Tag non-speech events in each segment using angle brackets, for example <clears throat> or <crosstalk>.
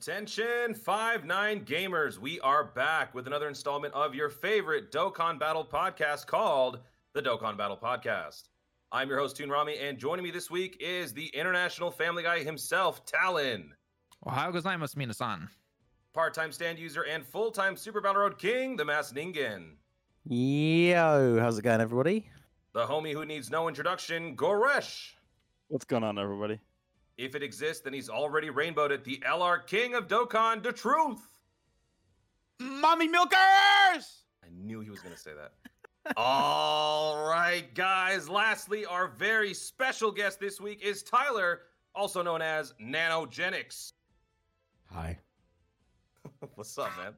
Attention, five nine gamers. We are back with another installment of your favorite Dokkan Battle podcast called the Dokkan Battle Podcast. I'm your host, Toon Rami, and joining me this week is the international family guy himself, Talon. Ohio gozaimasu, minasan. Part-time stand user and full-time Super Battle Road King, the Mass Ningen. Yo, how's it going, everybody? The homie who needs no introduction, Goresh. What's going on, everybody? If it exists, then he's already rainbowed it. The LR King of Dokkan, the truth. Mommy milkers! I knew he was going to say that. <laughs> All right, guys. Lastly, our very special guest this week is Tyler, also known as Nanogenics. Hi. <laughs> What's up, man?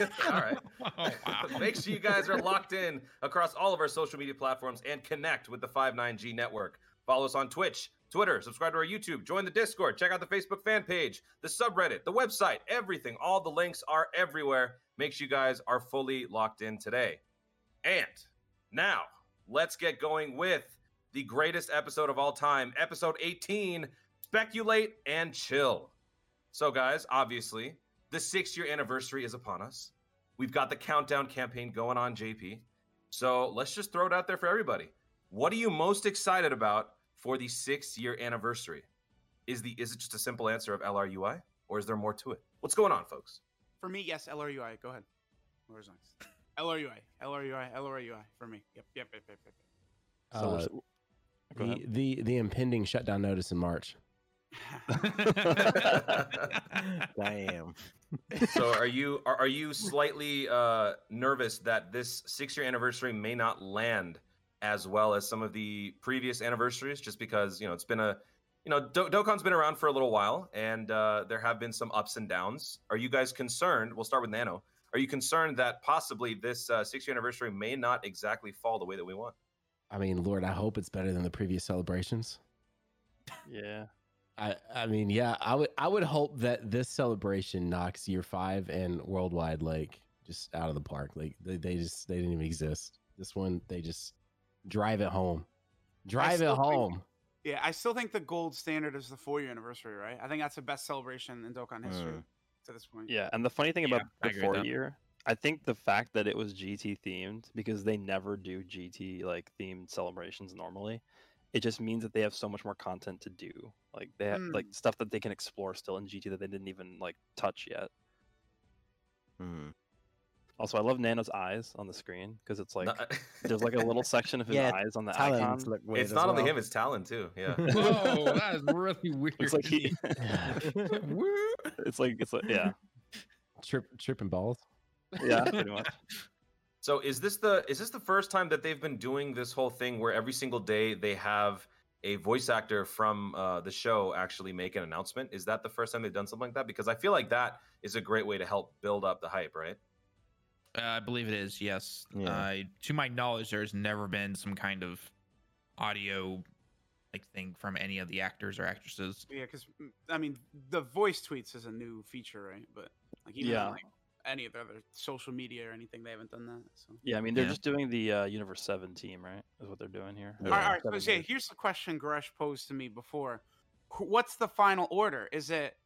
<laughs> all right. Oh, Make sure you guys are locked in across all of our social media platforms and connect with the 59G network. Follow us on Twitch, Twitter, subscribe to our YouTube, join the Discord, check out the Facebook fan page, the subreddit, the website, everything. All the links are everywhere. Make sure you guys are fully locked in today. And now, let's get going with the greatest episode of all time, episode 18 Speculate and Chill. So, guys, obviously, the six year anniversary is upon us. We've got the countdown campaign going on, JP. So, let's just throw it out there for everybody. What are you most excited about for the six year anniversary? Is the is it just a simple answer of LRUI, or is there more to it? What's going on, folks? For me, yes, LRUI. Go ahead. Where's nice? LRUI, LRUI, LRUI for me. Yep, yep, yep, yep, yep. So Uh, we're- the, the the impending shutdown notice in March. <laughs> Damn. so are you are, are you slightly uh nervous that this six year anniversary may not land as well as some of the previous anniversaries just because you know it's been a you know Do- dokkan's been around for a little while and uh there have been some ups and downs are you guys concerned we'll start with nano are you concerned that possibly this uh, six year anniversary may not exactly fall the way that we want I mean, Lord, I hope it's better than the previous celebrations. yeah. I I mean, yeah, I would I would hope that this celebration knocks year five and worldwide like just out of the park. Like they, they just they didn't even exist. This one they just drive it home. Drive it still think- home. Yeah, I still think the gold standard is the four year anniversary, right? I think that's the best celebration in Dokkan history Mm. to this point. Yeah. And the funny thing about I the four year, I think the fact that it was GT themed, because they never do GT like themed celebrations normally, it just means that they have so much more content to do. Like they have like stuff that they can explore still in GT that they didn't even like touch yet. Hmm. Also, I love Nano's eyes on the screen because it's like Not- <laughs> there's like a little section of his Yeah, eyes on the Talons icon. look weird it's as not only well. him it's talon too yeah <laughs> Whoa, that is really <laughs> weird. It's like he, it's like it's like yeah, Trip tripping balls. yeah, pretty much. So is this the is this the first time that they've been doing this whole thing where every single day they have a voice actor from uh, the show actually make an announcement? Is that the first time they've done something like that? Because I feel like that is a great way to help build up the hype, right? Uh, I believe it is. Yes. Yeah. Uh, to my knowledge, there's never been some kind of audio like thing from any of the actors or actresses. Yeah, because I mean, the voice tweets is a new feature, right? But like even Yeah. like any of the other social media or anything, they haven't done that. So. Yeah, I mean they're Yeah. just doing the uh, Universe Seven team, right? Is what they're doing here. Yeah. All right, all right. So, yeah, here's the question Gresh posed to me before. Wh- What's the final order? Is it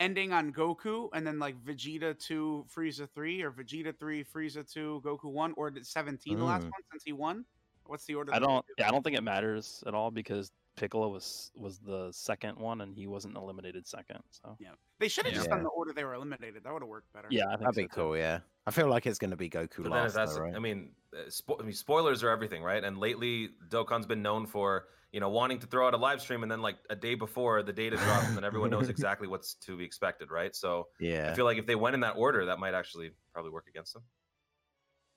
ending on Goku and then like Vegeta 2, Frieza 3, or Vegeta 3, Frieza 2, Goku 1, or did 17 the last Mm. one since he won? What's the order? I don't. do? Yeah, I don't think it matters at all because Piccolo was was the second one and he wasn't eliminated second. So Yeah. They should have just done the order they were eliminated. That would have worked better. yeah, I think That'd be so, too. cool, yeah. I feel like it's going to be Goku But last, though, right? I mean, uh, spo- I mean, spoilers are everything, right? And lately, Dokkan's been known for you know wanting to throw out a live stream and then like a day before the data drops, and then everyone knows <laughs> exactly what's to be expected, right? So yeah. I feel like if they went in that order, that might actually probably work against them.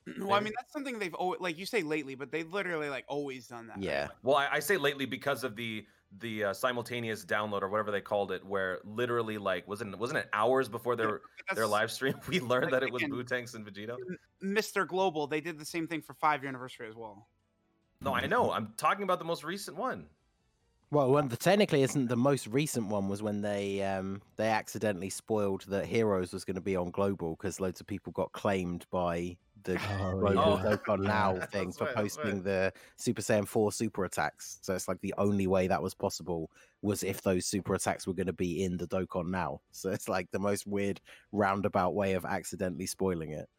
<clears throat> Well, I mean, that's something they've always, like you say lately, but they've literally like always done that. Yeah. Like, Well, I, I say lately because of the the uh, simultaneous download or whatever they called it, where literally like wasn't wasn't it hours before their <laughs> but their live stream <laughs> we learned like, that it was again- Bootanks and Vegeta. Mr. Global, they did the same thing for five year anniversary as well. No, I know. I'm talking about the most recent one. Well, one, the, technically, isn't the most recent one was when they um they accidentally spoiled that Heroes was going to be on Global because loads of people got claimed by the Oh, global <laughs> yeah. Dokkan Now That's thing for right, posting right. the Super Saiyan 4 super attacks. So it's like the only way that was possible was if those super attacks were going to be in the Dokkan Now. So it's like the most weird roundabout way of accidentally spoiling it.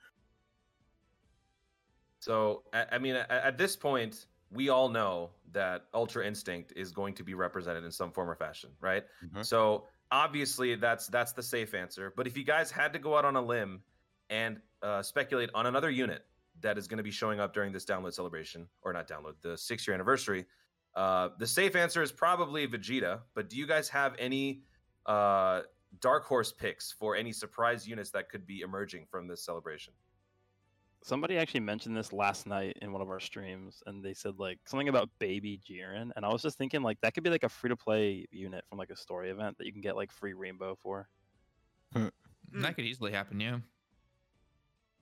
So, I, I mean, at, at this point, we all know that Ultra Instinct is going to be represented in some form or fashion, right? Mhm. So, obviously, that's that's the safe answer. But if you guys had to go out on a limb and uh, speculate on another unit that is going to be showing up during this download celebration, or not download, the six year anniversary, uh, the safe answer is probably Vegeta. But do you guys have any uh, dark horse picks for any surprise units that could be emerging from this celebration? Somebody actually mentioned this last night in one of our streams, and they said like something about Baby Jiren, and I was just thinking like that could be like a free to play unit from like a story event that you can get like free rainbow for. That could easily happen, yeah.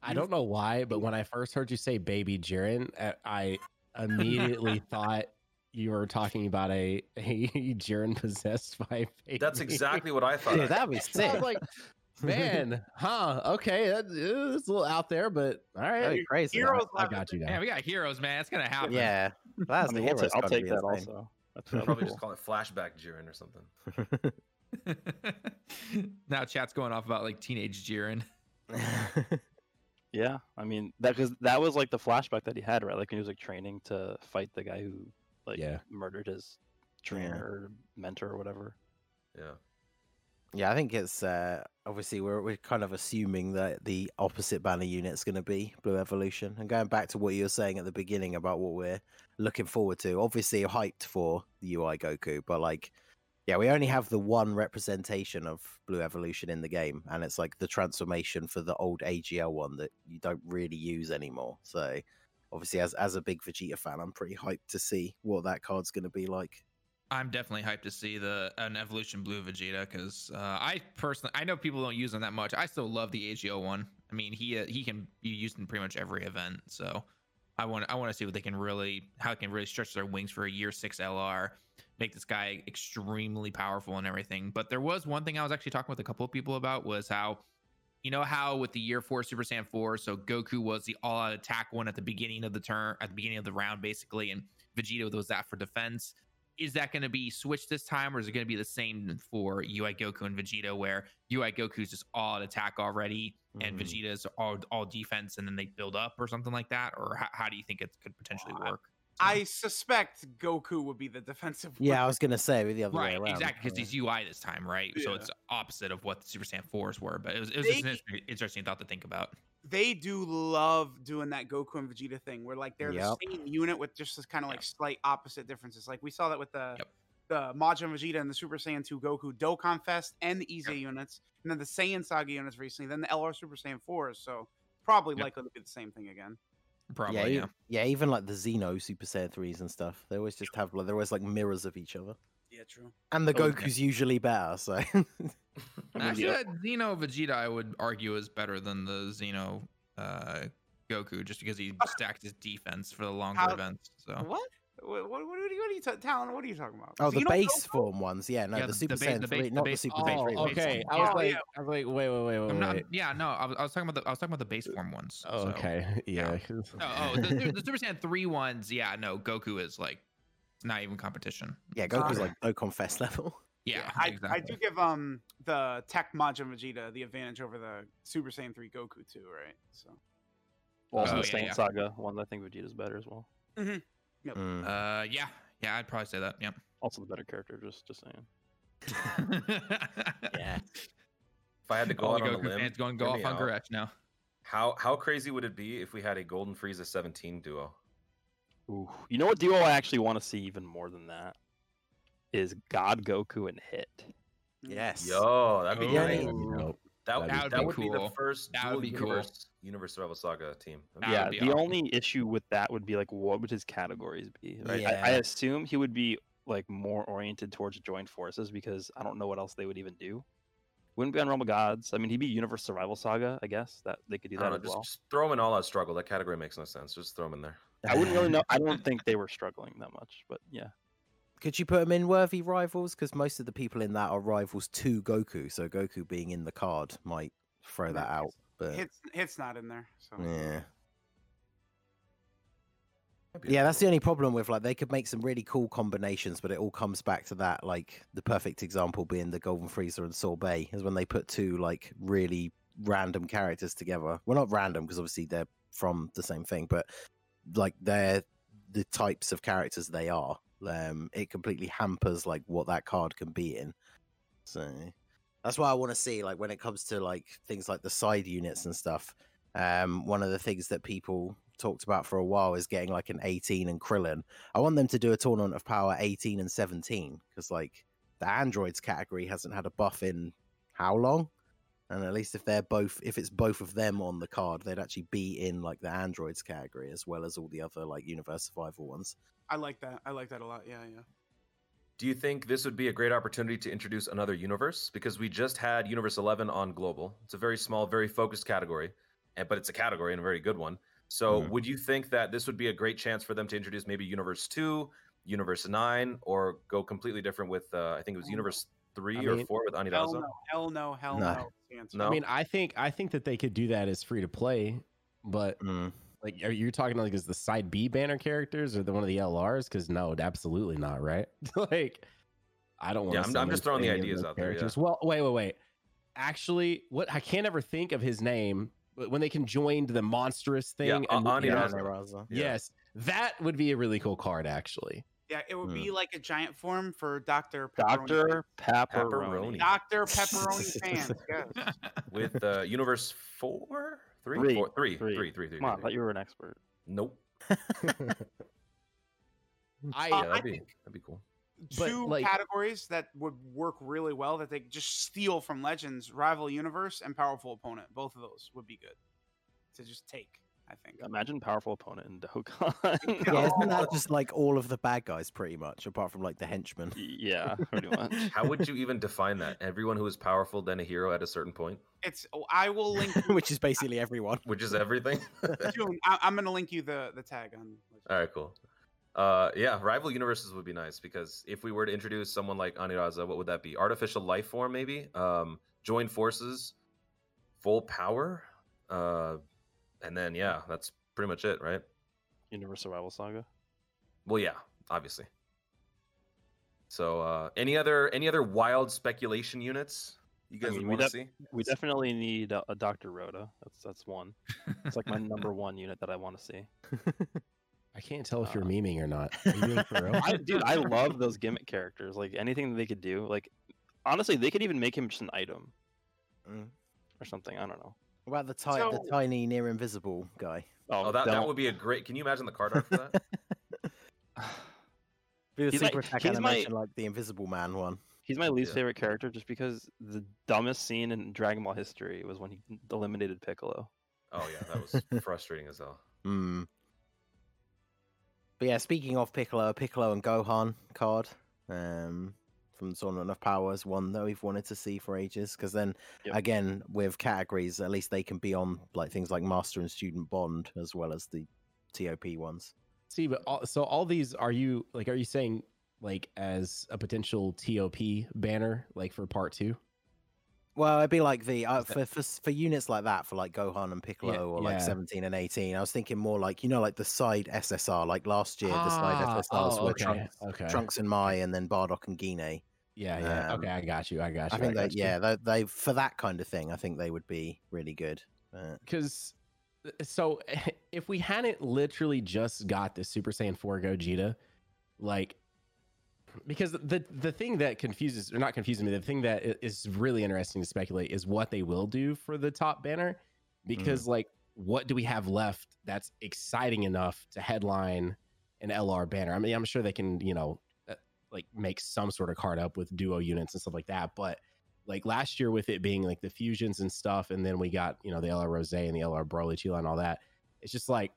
I don't know why, but when I first heard you say baby Jiren, uh, I immediately <laughs> thought you were talking about a <laughs> a Jiren possessed by a baby. That's exactly what I thought. Dude, that'd be I sick. was like, man, <laughs> huh? Okay, that, uh, it's a little out there, but all right. That'd be crazy. Heroes I have got you Yeah, we got heroes, man. It's gonna happen. Yeah, that's <laughs> I the mean, I'll, I'll take that also. That's They'll probably cool. just call it flashback Jiren or something. <laughs> now chat's going off about like teenage Jiren. Yeah, I mean that because that was like the flashback that he had, right? Like when he was like training to fight the guy who like Yeah. murdered his trainer or mentor or whatever. Yeah. Yeah, I think it's uh, obviously we're we're kind of assuming that the opposite banner unit's going to be Blue Evolution. And going back to what you were saying at the beginning about what we're looking forward to, obviously hyped for the UI Goku, but like, yeah, we only have the one representation of Blue Evolution in the game, and it's like the transformation for the old AGL one that you don't really use anymore. So, obviously, as as a big Vegeta fan, I'm pretty hyped to see what that card's going to be like. I'm definitely hyped to see the an evolution blue Vegeta because uh, I personally I know people don't use him that much. I still love the AGL one. I mean he uh, he can be used in pretty much every event. So I want I want to see what they can really how they can really stretch their wings for a year six LR, make this guy extremely powerful and everything. But there was one thing I was actually talking with a couple of people about was how. You know how with the year four Super Saiyan 4, so Goku was the all out attack one at the beginning of the turn, at the beginning of the round, basically, and Vegeta was that for defense is that going to be switched this time or is it going to be the same for UI Goku and Vegeta where UI Goku is just all at attack already and Mm. Vegeta is all, all defense and then they build up or something like that? Or how, how do you think it could potentially work? I suspect Goku would be the <laughs> defensive. Yeah, I was going to say the other Right, way around. exactly, because yeah. he's UI this time, right? So it's opposite of what the Super Saiyan 4s were, but it was, it was They- just an interesting, interesting thought to think about. they do love doing that Goku and Vegeta thing, where like they're Yep. the same unit with just this kind of like slight opposite differences. Like we saw that with the Yep. the Majin Vegeta and the Super Saiyan 2 Goku Dokkan Fest and the EZ units, and then the Saiyan Saga units recently, then the LR Super Saiyan 4s. So probably Yep. likely to be the same thing again. Probably, yeah, yeah. e- yeah, even like the Xeno Super Saiyan threes and stuff. They always just have like they're always like mirrors of each other. Yeah, true. And the Oh, yeah. Goku's usually better, so <laughs> <laughs> Actually, yeah. that Xeno Vegeta, I would argue, is better than the Xeno uh, Goku, just because he stacked his defense for the longer How- events. So What? What, what, what, are you, what are you ta- Talon? What are you talking about? Oh, the base Goku? form ones, yeah, no, Yeah, the the- Super ba- Saiyan the three, base- the not the Super the Saiyan base- three. Oh, okay. I was Oh, like, yeah. I was like, wait, wait, wait, wait, I'm not. wait. Yeah, no, I was, I was talking about the I was talking about the base form ones. Oh, so- okay, <laughs> yeah. Oh, <laughs> oh, the, the, the Super Saiyan three ones. Yeah, no, Goku is like not even competition. Yeah, Goku's Uh, like Dokkan Fest level. <laughs> Yeah, I, exactly. I do give um the Tech Majin Vegeta the advantage over the Super Saiyan 3 Goku too, right? So Also, Oh, the yeah, Saiyan yeah. Saga one, I think Vegeta's better as well. Mm. Uh, yeah, yeah, I'd probably say that. Yep. Also, the better character. Just, just saying. <laughs> yeah. If I had to go All out the on a limb, fans going to go off me on out. Garech now. How how crazy would it be if we had a Golden Frieza 17 duo? Ooh, you know what duo I actually want to see even more than that is God Goku and Hit. Yes. Yo, that'd be Oh. Yeah, great. they- Nope. That would, That would that be would be the first That would be cool. universe universe Rebel Saga team. That'd be That yeah, the awesome. only issue with that would be like, what would his categories be? Right? I, I assume he would be like more oriented towards joint forces because I don't know what else they would even do. Wouldn't be on Realm of Gods. I mean, he'd be Universe Survival Saga. I guess that they could do that know, as just, well. just throw him in all out struggle. That category makes no sense. Just throw him in there. I wouldn't really know. I <laughs> don't think they were struggling that much, but yeah. Could you put them in worthy rivals? Because most of the people in that are rivals to Goku, so Goku being in the card might throw that out. But hits hits not in there. So yeah, Yeah, that's the only problem with like they could make some really cool combinations, but it all comes back to that. Like the perfect example being the Golden Frieza and Sorbet is when they put two like really random characters together. Well, not random because obviously they're from the same thing, but like they're the types of characters they are. Um, it completely hampers like what that card can be in. So that's why I want to see like when it comes to like things like the side units and stuff. Um, one of the things that people talked about for a while is getting like an 18 and Krillin. I want them to do a tournament of power 18 and 17 because like the androids category hasn't had a buff in how long? And at least if they're both, if it's both of them on the card, they'd actually be in like the androids category as well as all the other like universe survival ones. I like that. I like that a lot. Yeah, yeah. Do you think this would be a great opportunity to introduce another universe? Because we just had Universe 11 on Global. It's a very small, very focused category, but it's a category and a very good one. So, Mhm. would you think that this would be a great chance for them to introduce maybe Universe 2, Universe 9, or go completely different with, uh, I think it was Oh, Universe 3 I or mean, 4 with Hell Anilaza? no. Hell no. Hell No. no. is the answer. No? I mean, I think I think that they could do that as free to play, but Mm. like, are you talking like as the side B banner characters or the one of the LRs? Because no, absolutely not, right? <laughs> like, I don't want. Yeah, I'm- I'm just throwing the ideas out there, yeah. Well, wait, wait, wait. Actually, what I can't ever think of his name, but when they can join the monstrous thing, A- and Ani yeah, Raza. Raza. Yeah. yes, that would be a really cool card, actually. Yeah, it would Hmm. be like a giant form for Doctor Pepperoni. Doctor Pepperoni. Pepperoni. Doctor Pepperoni fans. <laughs> Yes. With uh, Universe 4? 3? Three. Four, three, Three. three, three, three, Come on, I thought you were an expert. Nope. <laughs> I Uh, Yeah, I that'd be, think- that'd be cool. Two like- categories that would work really well that they could just steal from Legends: Rival Universe and Powerful Opponent. Both of those would be good to just take. I think. Imagine powerful opponent in Dokkan. <laughs> Yeah, isn't that just like all of the bad guys pretty much, apart from like the henchmen? yeah, pretty <laughs> much. How would you even define that? Everyone who is powerful, then a hero at a certain point, It's. oh, I will link. <laughs> Which is basically everyone. which is everything. June, I, I'm gonna link you the the tag on. Legends. All right, cool. Uh, yeah, rival universes would be nice because if we were to introduce someone like Anilaza, what would that be? Artificial life form, maybe? Um, join forces, full power, uh, and then yeah, that's pretty much it, right? Universe Survival Saga. Well, yeah, obviously. So, uh, any other any other wild speculation units you guys mean, want to def- see? We definitely need a, a Doctor Rota. That's that's one. It's like my <laughs> number one unit that I want to see. <laughs> I can't tell if you're Uh, memeing or not. Are you for real? <laughs> I, dude, I love those gimmick characters. Like anything that they could do. Like honestly, they could even make him just an item Mm. or something. I don't know. What about the, ti- So- the tiny near invisible guy? Oh, that, that don't- would be a great. Can you imagine the card art for that? <sighs> Be the He's my- super attack he's my- animation like the Invisible Man one. He's my least Yeah. favorite character just because the dumbest scene in Dragon Ball history was when he eliminated Piccolo. oh yeah, that was <laughs> frustrating as hell. Hmm. But yeah, speaking of Piccolo, Piccolo and Gohan card um, from the Tournament of Powers, one that we've wanted to see for ages. Because then, Yep. again, with categories, at least they can be on like things like Master and Student Bond as well as the TOP ones. See, but all, so all these are you like? Are you saying like as a potential TOP banner, like for part two? Well, it'd be like the uh, for, for for units like that for like Gohan and Piccolo or like yeah. 17 and 18. I was thinking more like you know like the side SSR like last year the side Ah, SSRs oh, were okay, Trunks, okay. Trunks and Mai and then Bardock and Gine. Yeah, yeah. Um, okay, I got you. I got you. I think got that you. yeah, they, they for that kind of thing, I think they would be really good. Uh, because so <laughs> if we hadn't literally just got the Super Saiyan 4 Gogeta, like because the the thing that confuses or not confuses me, the thing that is really interesting to speculate is what they will do for the top banner, because like what do we have left that's exciting enough to headline an LR banner? I mean, I'm sure they can you know uh, like make some sort of card up with duo units and stuff like that, but like last year with it being like the fusions and stuff, and then we got you know the LR Rose and the LR Broly Chila and all that. It's just like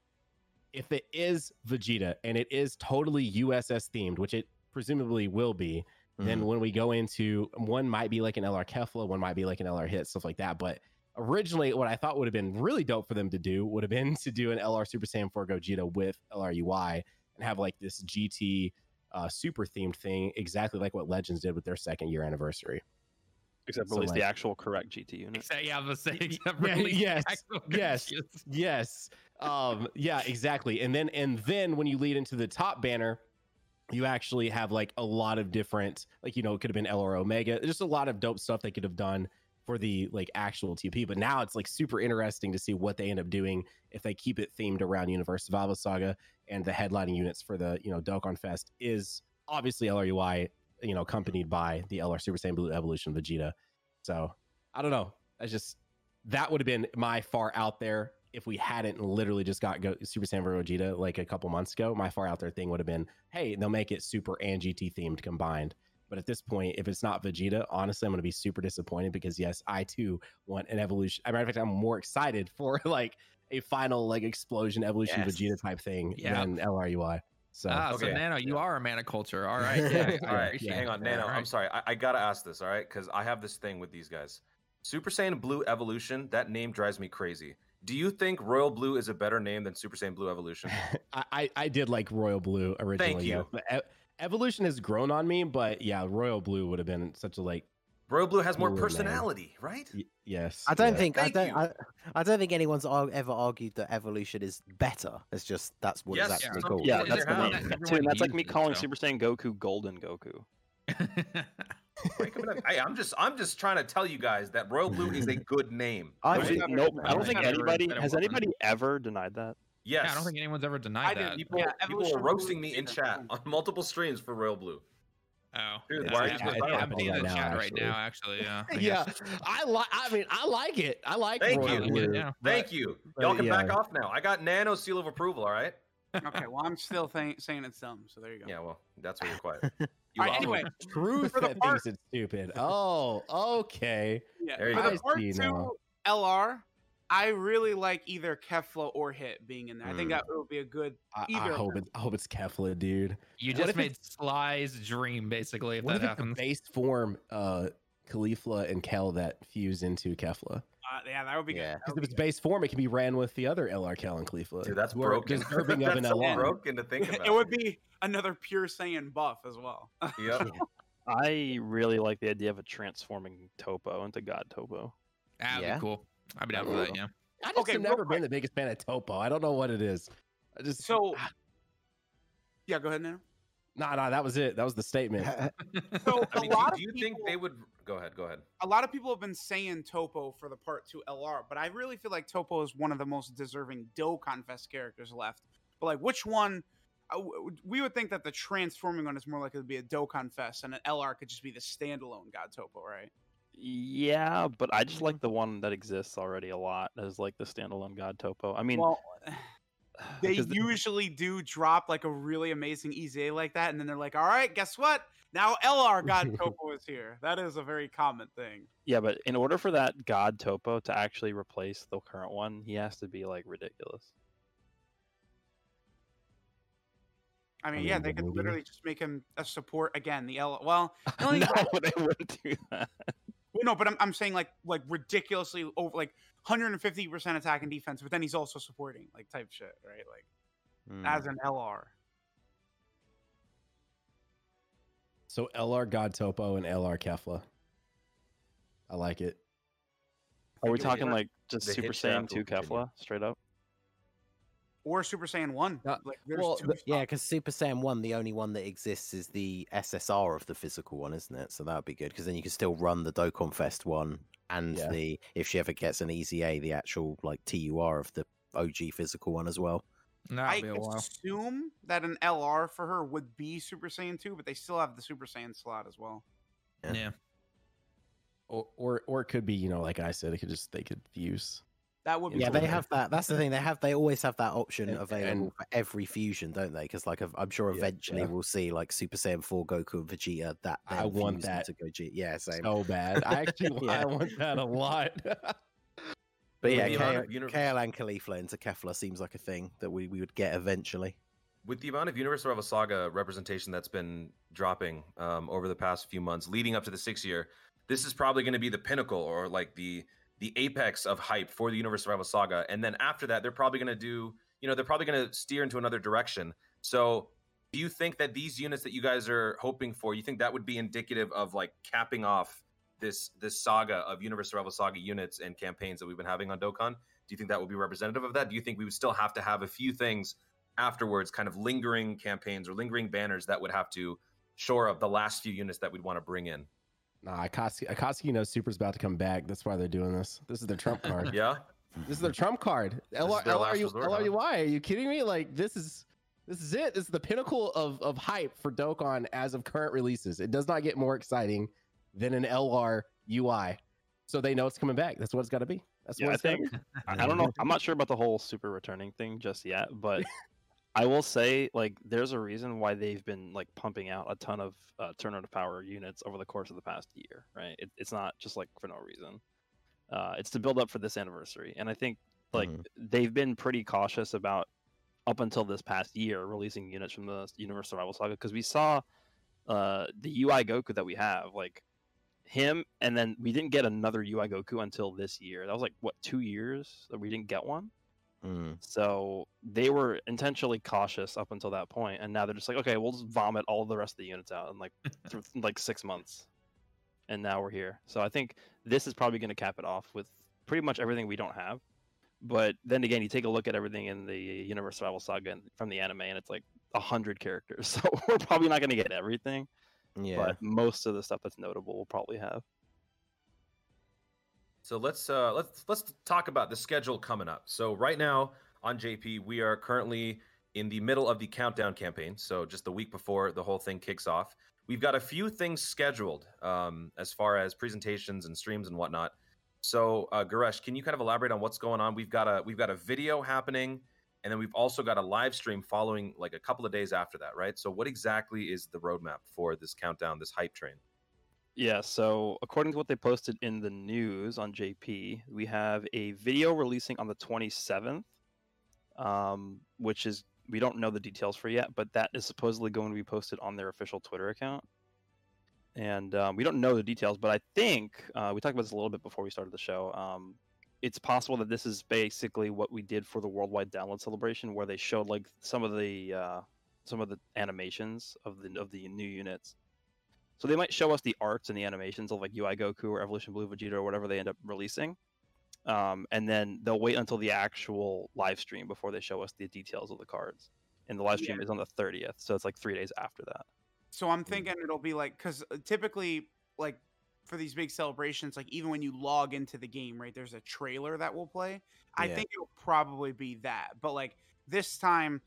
if it is Vegeta and it is totally USS themed, which it presumably will be, then mhm. when we go into one might be like an LR Kefla, one might be like an LR Hit, stuff like that. But originally, what I thought would have been really dope for them to do would have been <laughs> to do an LR Super Saiyan 4 Gogeta with LR UI and have like this GT uh, super themed thing, exactly like what Legends did with their second year anniversary. Except So, release the actual correct GT unit. Except, yeah, I was gonna except Yeah, yes, actual <laughs> yes. Gogeta. Yes. um, yeah, exactly. And then and then when you lead into the top banner, you actually have like a lot of different, like you know, it could have been LR Omega. Just a lot of dope stuff they could have done for the like actual TP. But now it's like super interesting to see what they end up doing if they keep it themed around Universe Survival Saga and the headlining units for the you know Dokkan Fest is obviously LRUI, you know, accompanied by the LR Super Saiyan Blue Evolution Vegeta. So I don't know. I just that would have been my far out there if we hadn't literally just got Go- Super Saiyan Vegeta like a couple months ago. My far out there thing would have been, hey, they'll make it Super and GT themed combined. But at this point, if it's not Vegeta, honestly, I'm going to be super disappointed because yes, I too want an evolution. As a matter of fact, I'm more excited for <laughs> like a final like explosion evolution Yes. Vegeta type thing Yeah. than LRUI. So ah, so Nano, you are a mana culture. All right. <laughs> Yeah, Yeah. I right, appreciate hang it. on, Yeah, Nano. all I'm sorry. I, I gotta ask this, all right? Because I have this thing with these guys. Super Saiyan Blue Evolution. That name drives me crazy. Do you think Royal Blue is a better name than Super Saiyan Blue Evolution? <laughs> I, I I did like Royal Blue originally. Thank you. yeah. But E- Evolution has grown on me, but yeah, Royal Blue would have been such a like. Royal Blue has more Cooler name. personality, right? Y- yes, I don't yeah. think I don't. I, I don't think anyone's ar- ever argued that evolution is better. It's just that's what Yes, it's actually some called. people Yeah, that's their the house. name. Everyone that's like me calling. Super Saiyan Goku Golden Goku. <laughs> Wait. Hey, I'm just I'm just trying to tell you guys that Royal Blue is a <laughs> good name. I Which think- nope, I don't I think anybody has anybody ever denied that. Yes. Yeah, I don't think anyone's ever denied did. that. people, Yeah, people Evolution are roasting me in chat on multiple streams for Royal Blue. Oh, Dude, yeah, why are I you am so? I'm seeing the Now, chat right now. Actually, yeah. I <laughs> yeah. I like. I mean, I like it. I like. It. Thank Royal you. Blue, Yeah. but- Thank you. but Y'all can back off now. I got Nano seal of approval. All right. Okay, well, I'm still th- saying it's dumb, so there you go. Yeah. Well, that's why you're quiet. You <laughs> All right, anyway, Truth For the that part- thinks it's stupid. Oh, okay. Yeah, There you for go. the part two now. LR, I really like either Kefla or Hit being in there. I think Mm. that would be a good. I, I hope it. I hope it's Kefla, dude. You What just if made Sly's dream, basically, if What that if it's the happens. base form, uh, Caulifla and Kale that fuse into Kefla? Uh, yeah, that would be Yeah. good. Because if it's base form, it can be ran with the other LR Kale and Caulifla. Dude, that's who broken. Deserving of an that's so LR. broken to think <laughs> about. it would be another pure Saiyan buff as well. <laughs> Yep. I really like the idea of a transforming Topo into God Topo. That'd Yeah. be cool. I'd be down for that. Yeah. I just Okay, have never quick. been the biggest fan of Topo. I don't know what it is. I just So, yeah, go ahead now. nah, nah. That was it. That was the statement. <laughs> So <laughs> I a mean, do, lot do you of think they would? Go ahead. Go ahead. a lot of people have been saying Topo for the part two LR, but I really feel like Topo is one of the most deserving Dokkan Fest characters left. But like, which one? uh, We would think that the transforming one is more likely to be a Dokkan Fest, and an LR could just be the standalone God Topo, right? Yeah, but I just like the one that exists already a lot as like the standalone God Topo. I mean, well, <sighs> they usually do drop like a really amazing EZA like that, and then they're like, "All right, guess what? Now LR God <laughs> Topo is here." That is a very common thing. yeah, but in order for that God Topo to actually replace the current one, he has to be like ridiculous. I mean, I yeah, they could literally just make him a support again. The L. Well, <laughs> the only no, they wouldn't do that. Well, no, but I'm, I'm saying like like ridiculously over like 150 percent attack and defense, but then he's also supporting like type shit, right? Like Hmm. as an LR. So LR God Topo and LR Kefla. I like it. Are we Think it was talking like just Super hit Saiyan 2 or Kefla straight up? Or Super Saiyan One. Uh, like well, two. Yeah, because Super Saiyan 1, the only one that exists is the SSR of the physical one, isn't it? So that would be good because then you can still run the Dokkan Fest one and Yeah. the, if she ever gets an EZA, the actual like TUR of the OG physical one as well. That'll I be a while. assume that an LR for her would be Super Saiyan 2, but they still have the Super Saiyan slot as well. Yeah. Yeah. Or, or or it could be, you know, like I said, it could just they could fuse. That would be Yeah, cool. they have that. That's the thing. They have. They always have that option And- available and- for every fusion, don't they? Because like I'm sure eventually yeah. we'll see like Super Saiyan 4 Goku and Vegeta that I want that into Gogeta. Yeah, same. So bad. I actually <laughs> Yeah. I want that a lot. <laughs> But yeah, the amount K- of universe- Kale and Caulifla into Kefla seems like a thing that we, we would get eventually. with the amount of Universe Survival Saga representation that's been dropping um, over the past few months, leading up to the six year, this is probably going to be the pinnacle or like the the apex of hype for the Universe Survival Saga. And then after that, they're probably going to do, you know, they're probably going to steer into another direction. So, do you think that these units that you guys are hoping for, you think that would be indicative of like capping off this this saga of Universe Survival Saga units and campaigns that we've been having on Dokkan? Do you think that will be representative of that? Do you think we would still have to have a few things afterwards, kind of lingering campaigns or lingering banners that would have to shore up the last few units that we'd want to bring in? Nah, Akatsuki, Akatsuki knows Super's about to come back. That's why they're doing this. This is their trump card. <laughs> Yeah. This is their trump card. is LR, their last LRU, resort, huh? LRUI, are you kidding me? Like this is this is it. This is the pinnacle of of hype for Dokkan as of current releases. It does not get more exciting than an LR UI. So they know it's coming back. That's what it's got to be. That's Yeah, what I it's think. I I don't know. I'm not sure about the whole super returning thing just yet, but <laughs> I will say like there's a reason why they've been like pumping out a ton of uh, turn of power units over the course of the past year, right? It, it's not just like for no reason. Uh, it's to build up for this anniversary, and I think like Mhm. they've been pretty cautious about up until this past year releasing units from the Universe Survival Saga because we saw uh, the UI Goku that we have like him, and then we didn't get another UI Goku until this year. That was like what two years that we didn't get one. Mm. So they were intentionally cautious up until that point, and now they're just like, okay, we'll just vomit all the rest of the units out in like <laughs> th- like six months, and now we're here. So I think this is probably going to cap it off with pretty much everything we don't have. But then again, you take a look at everything in the Universe Survival Saga and- from the anime, and it's like a hundred characters. <laughs> So we're probably not going to get everything, Yeah. but most of the stuff that's notable we'll probably have. So let's uh, let's let's talk about the schedule coming up. So right now on JP, we are currently in the middle of the countdown campaign. So just the week before the whole thing kicks off, we've got a few things scheduled um, as far as presentations and streams and whatnot. So uh, Garesh, can you kind of elaborate on what's going on? We've got a we've got a video happening, and then we've also got a live stream following like a couple of days after that, right? So what exactly is the roadmap for this countdown, this hype train? Yeah, so according to what they posted in the news on JP, we have a video releasing on the 27th, um, which is, we don't know the details for yet, but that is supposedly going to be posted on their official Twitter account. And um, we don't know the details, but I think uh, we talked about this a little bit before we started the show. Um, it's possible that this is basically what we did for the worldwide download celebration, where they showed like some of the uh, some of the animations of the of the new units. So they might show us the arts and the animations of like UI Goku or Evolution Blue Vegeta or whatever they end up releasing. Um, and then they'll wait until the actual live stream before they show us the details of the cards. And the live stream is on the 30th, so it's like three days after that. So I'm thinking it'll be like because typically like for these big celebrations, like even when you log into the game, right? There's a trailer that will play. I think it'll probably be that, but like this time,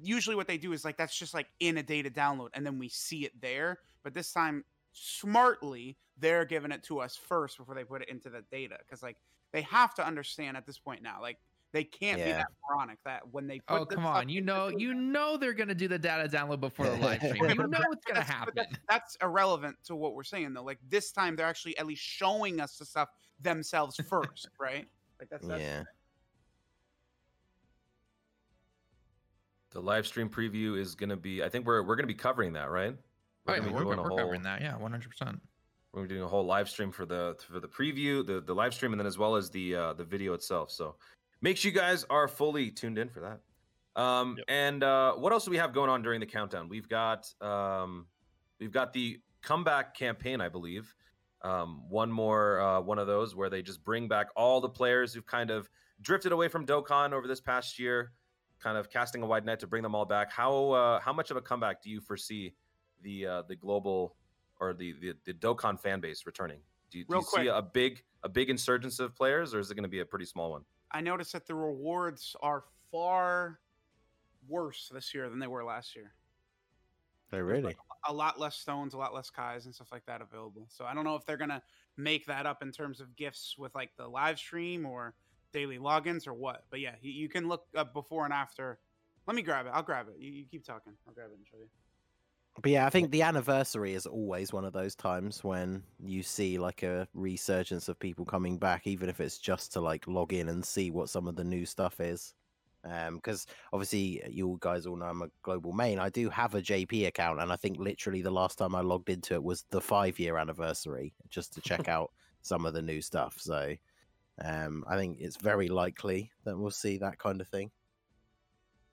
usually what they do is like that's just like in a data download, and then we see it there. But this time, smartly, they're giving it to us first before they put it into the data because like they have to understand at this point now, like they can't be that moronic that when they put Oh come on! You know, the- you know they're gonna do the data download before the live stream. Okay, <laughs> You but know that- it's gonna happen. that- that's irrelevant to what we're saying though. Like this time, they're actually at least showing us the stuff themselves first, <laughs> right? Like that's, that's yeah. The live stream preview is going to be. I think we're we're going to be covering that, right? Be we're, doing a we're whole- covering that. Yeah, one hundred percent. We're doing a whole live stream for the for the preview, the the live stream, and then as well as the uh, the video itself. So make sure you guys are fully tuned in for that. Um, Yep. And uh, what else do we have going on during the countdown? We've got um, we've got the comeback campaign, I believe. Um, one more uh, one of those where they just bring back all the players who've kind of drifted away from Dokkan over this past year, kind of casting a wide net to bring them all back. How uh, how much of a comeback do you foresee the uh, the global or the, the the Dokkan fan base returning? Do you, do Real you see a big a big insurgence of players, or is it going to be a pretty small one? I noticed that the rewards are far worse this year than they were last year. Oh, really? A lot less stones, a lot less kais, and stuff like that available. So I don't know if they're gonna make that up in terms of gifts with like the live stream or daily logins or what. But yeah, you, you can look up before and after. Let me grab it. I'll grab it. You, you keep talking. I'll grab it and show you. But yeah, I think the anniversary is always one of those times when you see like a resurgence of people coming back, even if it's just to like log in and see what some of the new stuff is. Because obviously, you guys all know I'm a global main. I do have a JP account, and I think literally the last time I logged into it was the five year anniversary just to check <laughs> out some of the new stuff. So um, I think it's very likely that we'll see that kind of thing.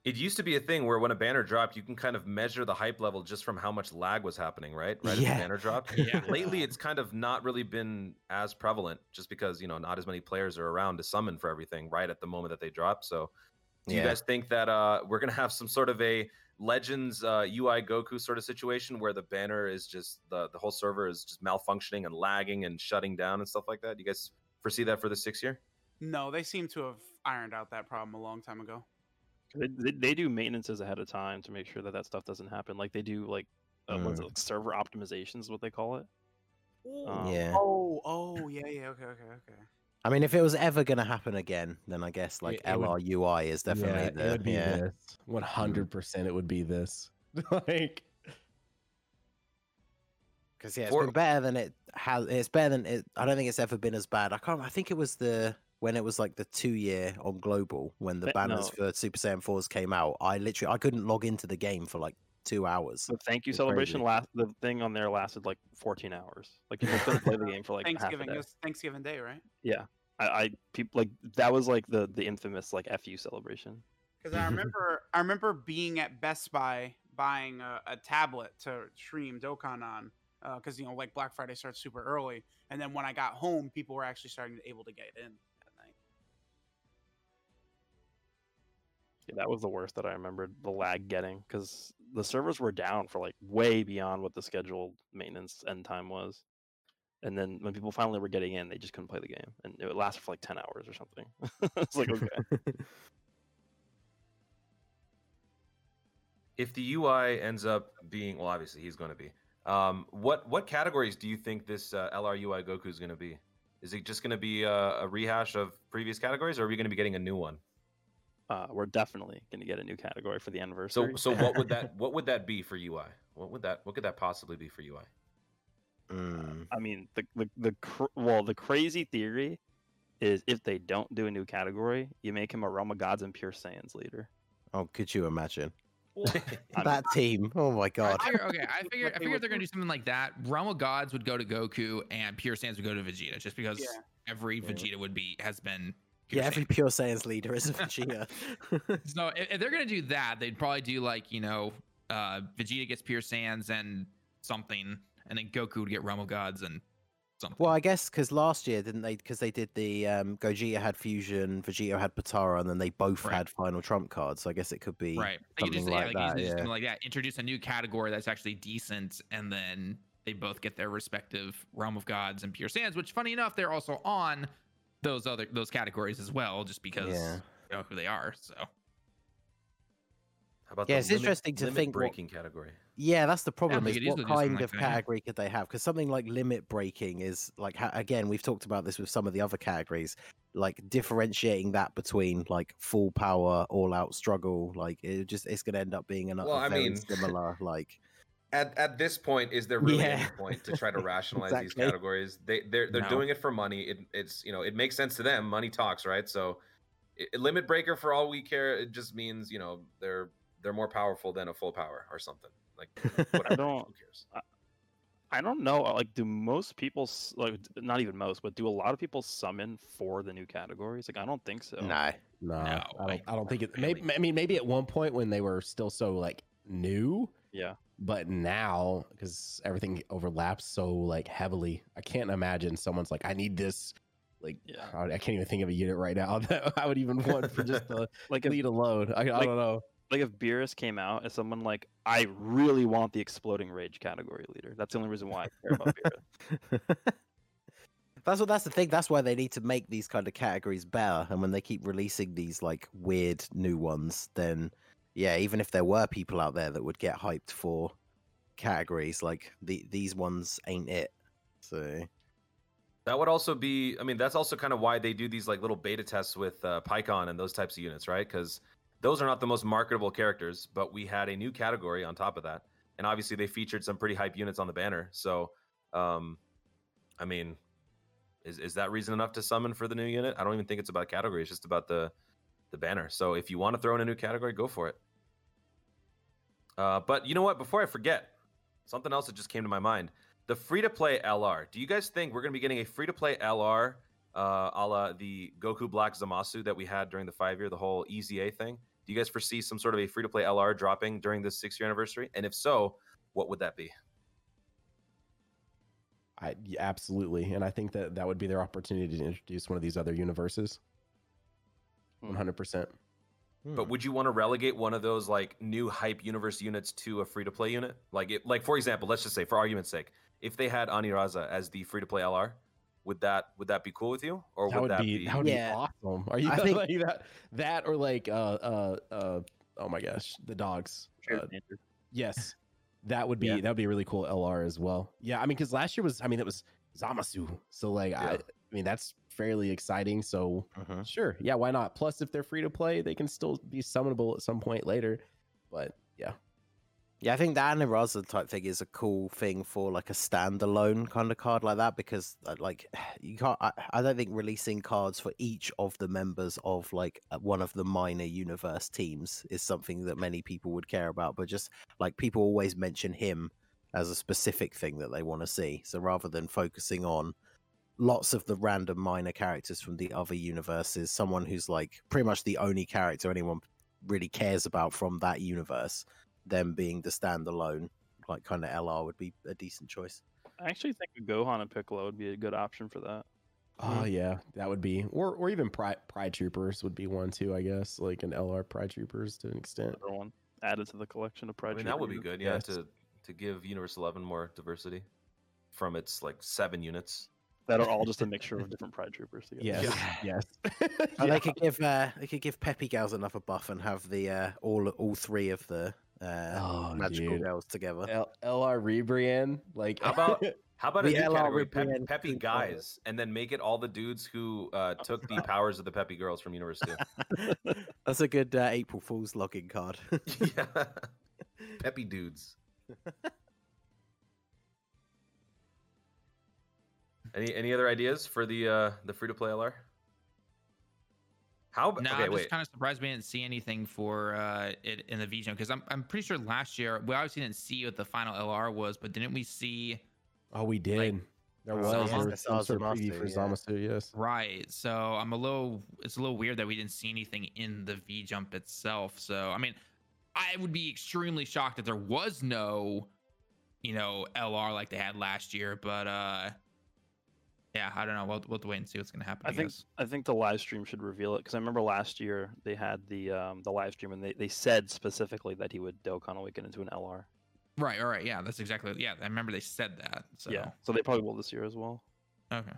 It used to be a thing where when a banner dropped, you can kind of measure the hype level just from how much lag was happening, right? Right as the banner dropped. <laughs> Yeah. Lately, it's kind of not really been as prevalent, just because you know not as many players are around to summon for everything right at the moment that they drop. So, do you guys think that uh, we're gonna have some sort of a Legends uh, UI Goku sort of situation where the banner is just the the whole server is just malfunctioning and lagging and shutting down and stuff like that? Do you guys foresee that for the six year? No, they seem to have ironed out that problem a long time ago. They, they, they do maintenances ahead of time to make sure that that stuff doesn't happen. Like they do like uh, what's it, like server optimizations, what they call it. Um, Yeah. Oh, oh, yeah, yeah. Okay, okay, okay. I mean, if it was ever going to happen again, then I guess like it would- LRUI is definitely yeah, the it would be yeah. this. One hundred percent, it would be this. <laughs> like, Because yeah, it's For- been better than it has. It's better than it. I don't think it's ever been as bad. I can't. I think it was the when it was like the two year on global when the But banners no. for Super Saiyan fours came out. I literally I couldn't log into the game for like two hours. The thank you It's celebration crazy. last the thing on there lasted like 14 hours. Like people couldn't play the game for like half a Thanksgiving day. is Thanksgiving Day, right? I, I people like that was like the the infamous like fu celebration. Because I remember, <laughs> I remember being at Best Buy buying a, a tablet to stream Dokkan on. Uh, because you know, like Black Friday starts super early, and then when I got home, people were actually starting to able to get in Yeah, that was the worst that I remembered the lag getting because the servers were down for like way beyond what the scheduled maintenance end time was. And then when people finally were getting in, they just couldn't play the game, and it lasted for like 10 hours or something. <laughs> it's like okay, <laughs> if the UI ends up being well, obviously he's going to be. Um, what what categories do you think this uh, LRUI Goku is going to be? Is it just going to be a, a rehash of previous categories, or are we going to be getting a new one? Uh, we're definitely going to get a new category for the So anniversary. so so what would that <laughs> what would that be for UI? What would that what could that possibly be for UI? Mm. I mean, the the the cr- well, the crazy theory is if they don't do a new category, you make him a Realm of Gods and Pure Saiyans leader. Oh, could you imagine <laughs> I'm- that team? Oh my god. I figure, okay, I <laughs> figure, I they figure they're gonna do something like that, Realm of Gods would go to Goku and Pure Saiyans would go to Vegeta, just because Yeah. every Yeah. Vegeta would be has been. Pure Yeah, every Pure Saiyan's leader is a <laughs> Vegeta. <laughs> So if, they're gonna do that, they'd probably do like you know, uh, Vegeta gets Pure Saiyans and something, and then Goku would get Realm of Gods and something. well, I guess because last year didn't they? Because they did the um, Gogeta had Fusion, Vegeta had Potara, and then they both Right. had Final Trump cards. So I guess it could be right? Something just, yeah, like like, that, yeah. something like that. Introduce a new category that's actually decent, and then they both get their respective Realm of Gods and Pure Saiyans Which, funny enough, they're also on those other those categories as well, just because Yeah. you know who they are. So How about Yeah, the it's limit- interesting to limit think what- breaking category? Yeah, that's the problem. we is what easily do kind like of that, yeah. category could they have? Because something like limit breaking is like again, we've talked about this with some of the other categories, like differentiating that between like full power, all out struggle. Like it just it's going to end up being another Well, I very mean- similar. Like At, at this point, is there really any point to try to <laughs> rationalize these categories? They they're they're No. doing it for money. It, it's you know it makes sense to them. Money talks, right? So, i- limit breaker for all we care. It just means you know they're they're more powerful than a full power or something. Like <laughs> whatever. don't- Who cares? I don't know. Uh, like, do most people like not even most, but do a lot of people summon for the new categories? Like, I don't think so. no, no, I don't. I don't think it. really. Maybe, I mean, maybe at one point when they were still so like new, Yeah. but now because everything overlaps so like heavily, I can't imagine someone's like, I need this. Like, Yeah. I I can't even think of a unit right now <laughs> that I would even want for just the <laughs> Like, if, lead alone. I, I don't know. like if Beerus came out as someone like, I really want the exploding rage category leader. That's the only reason why I care about <laughs> Beerus. that's what that's the thing. That's why they need to make these kind of categories better. And when they keep releasing these like weird new ones, then yeah, even if there were people out there that would get hyped for categories, like the these ones ain't it. So That would also be, I mean, that's also kind of why they do these like little beta tests with uh, Pikkon and those types of units, right? Because those are not the most marketable characters, but we had a new category on top of that, and obviously they featured some pretty hype units on the banner. So, um, I mean, is is that reason enough to summon for the new unit? I don't even think it's about category; it's just about the the banner. So, if you want to throw in a new category, go for it. Uh, but you know what? Before I forget, something else that just came to my mind the free to play LR. Do you guys think we're going to be getting a free to play LR uh, a la the Goku Black Zamasu that we had during the five year, the whole EZA thing? Do you guys foresee some sort of a free to play LR dropping during this six year anniversary? And if so, what would that be? I absolutely, and I think that that would be their opportunity to introduce one of these other universes. Hmm. One hundred percent. But would you want to relegate one of those like new hype universe units to a free to play unit? Like, it, like for example, let's just say, for argument's sake, if they had Anilaza as the free to play LR, would that would that be cool with you, or That would would that be, be? that would Yeah. be awesome. Are you I <laughs> think- like that? That or like uh uh uh oh my gosh, the dogs. Uh, yes, that would be Yeah. that would be a really cool LR as well. Yeah, I mean, because last year was I mean it was Zamasu, so like Yeah. I mean that's fairly exciting. So Mhm. sure, yeah, why not? Plus, if they're free to play, they can still be summonable at some point later. But yeah, Yeah, I think the Anilaza type thing is a cool thing for like a standalone kind of card like that because uh, like <sighs> you can't. I, I don't think releasing cards for each of the members of like uh, one of the minor universe teams is something that many people would care about. But just like people always mention him as a specific thing that they want to see. So rather than focusing on lots of the random minor characters from the other universes, someone who's like pretty much the only character anyone really cares about from that universe them being the standalone like kind of LR would be a decent choice. I actually think a Gohan and Piccolo would be a good option for that. oh hmm. yeah, that would be or or even Pride Pride Troopers would be one too. I guess like an LR Pride Troopers to an extent. Another one added to the collection of I Pride. mean, that would be good, yeah, Yes. to to give Universe Eleven more diversity from its like seven units. That are all just a mixture of different Pride Troopers together. Yes, <laughs> yes. <laughs> Oh, Yeah. they could give uh, they could give Peppy Gals another buff and have the uh, all all three of the uh, Oh, magical dude. girls together. L- LR Ribrianne, like How about <laughs> how about a The new LR category, would be Pep- in Peppy guys, and then make it all the dudes who uh, took the powers of the Peppy girls from Universe Two. That's a good uh, April Fool's login card. yeah, Peppy dudes. Any any other ideas for the uh, the free to play LR? How? ab- No, okay, I'm just wait. kind of surprised we didn't see anything for uh, it in the V Jump because I'm I'm pretty sure last year we obviously didn't see what the final LR was, but didn't we see oh, we did. there Oh, was yeah, there was I some saw sort of preview Zamasu, for yeah. Zamasu. Yes. right? So I'm a little it's a little weird that we didn't see anything in the V jump itself. So I mean, I would be extremely shocked if there was no, you know, LR like they had last year. But uh, yeah, I don't know. We'll, we'll wait and see what's gonna happen. I think guess. I think the live stream should reveal it because I remember last year they had the um, the live stream and they, they said specifically that he would Dokkan Awaken into an LR. right, all right, yeah, that's exactly yeah. I remember they said that. So Yeah, so they probably will this year as well. okay.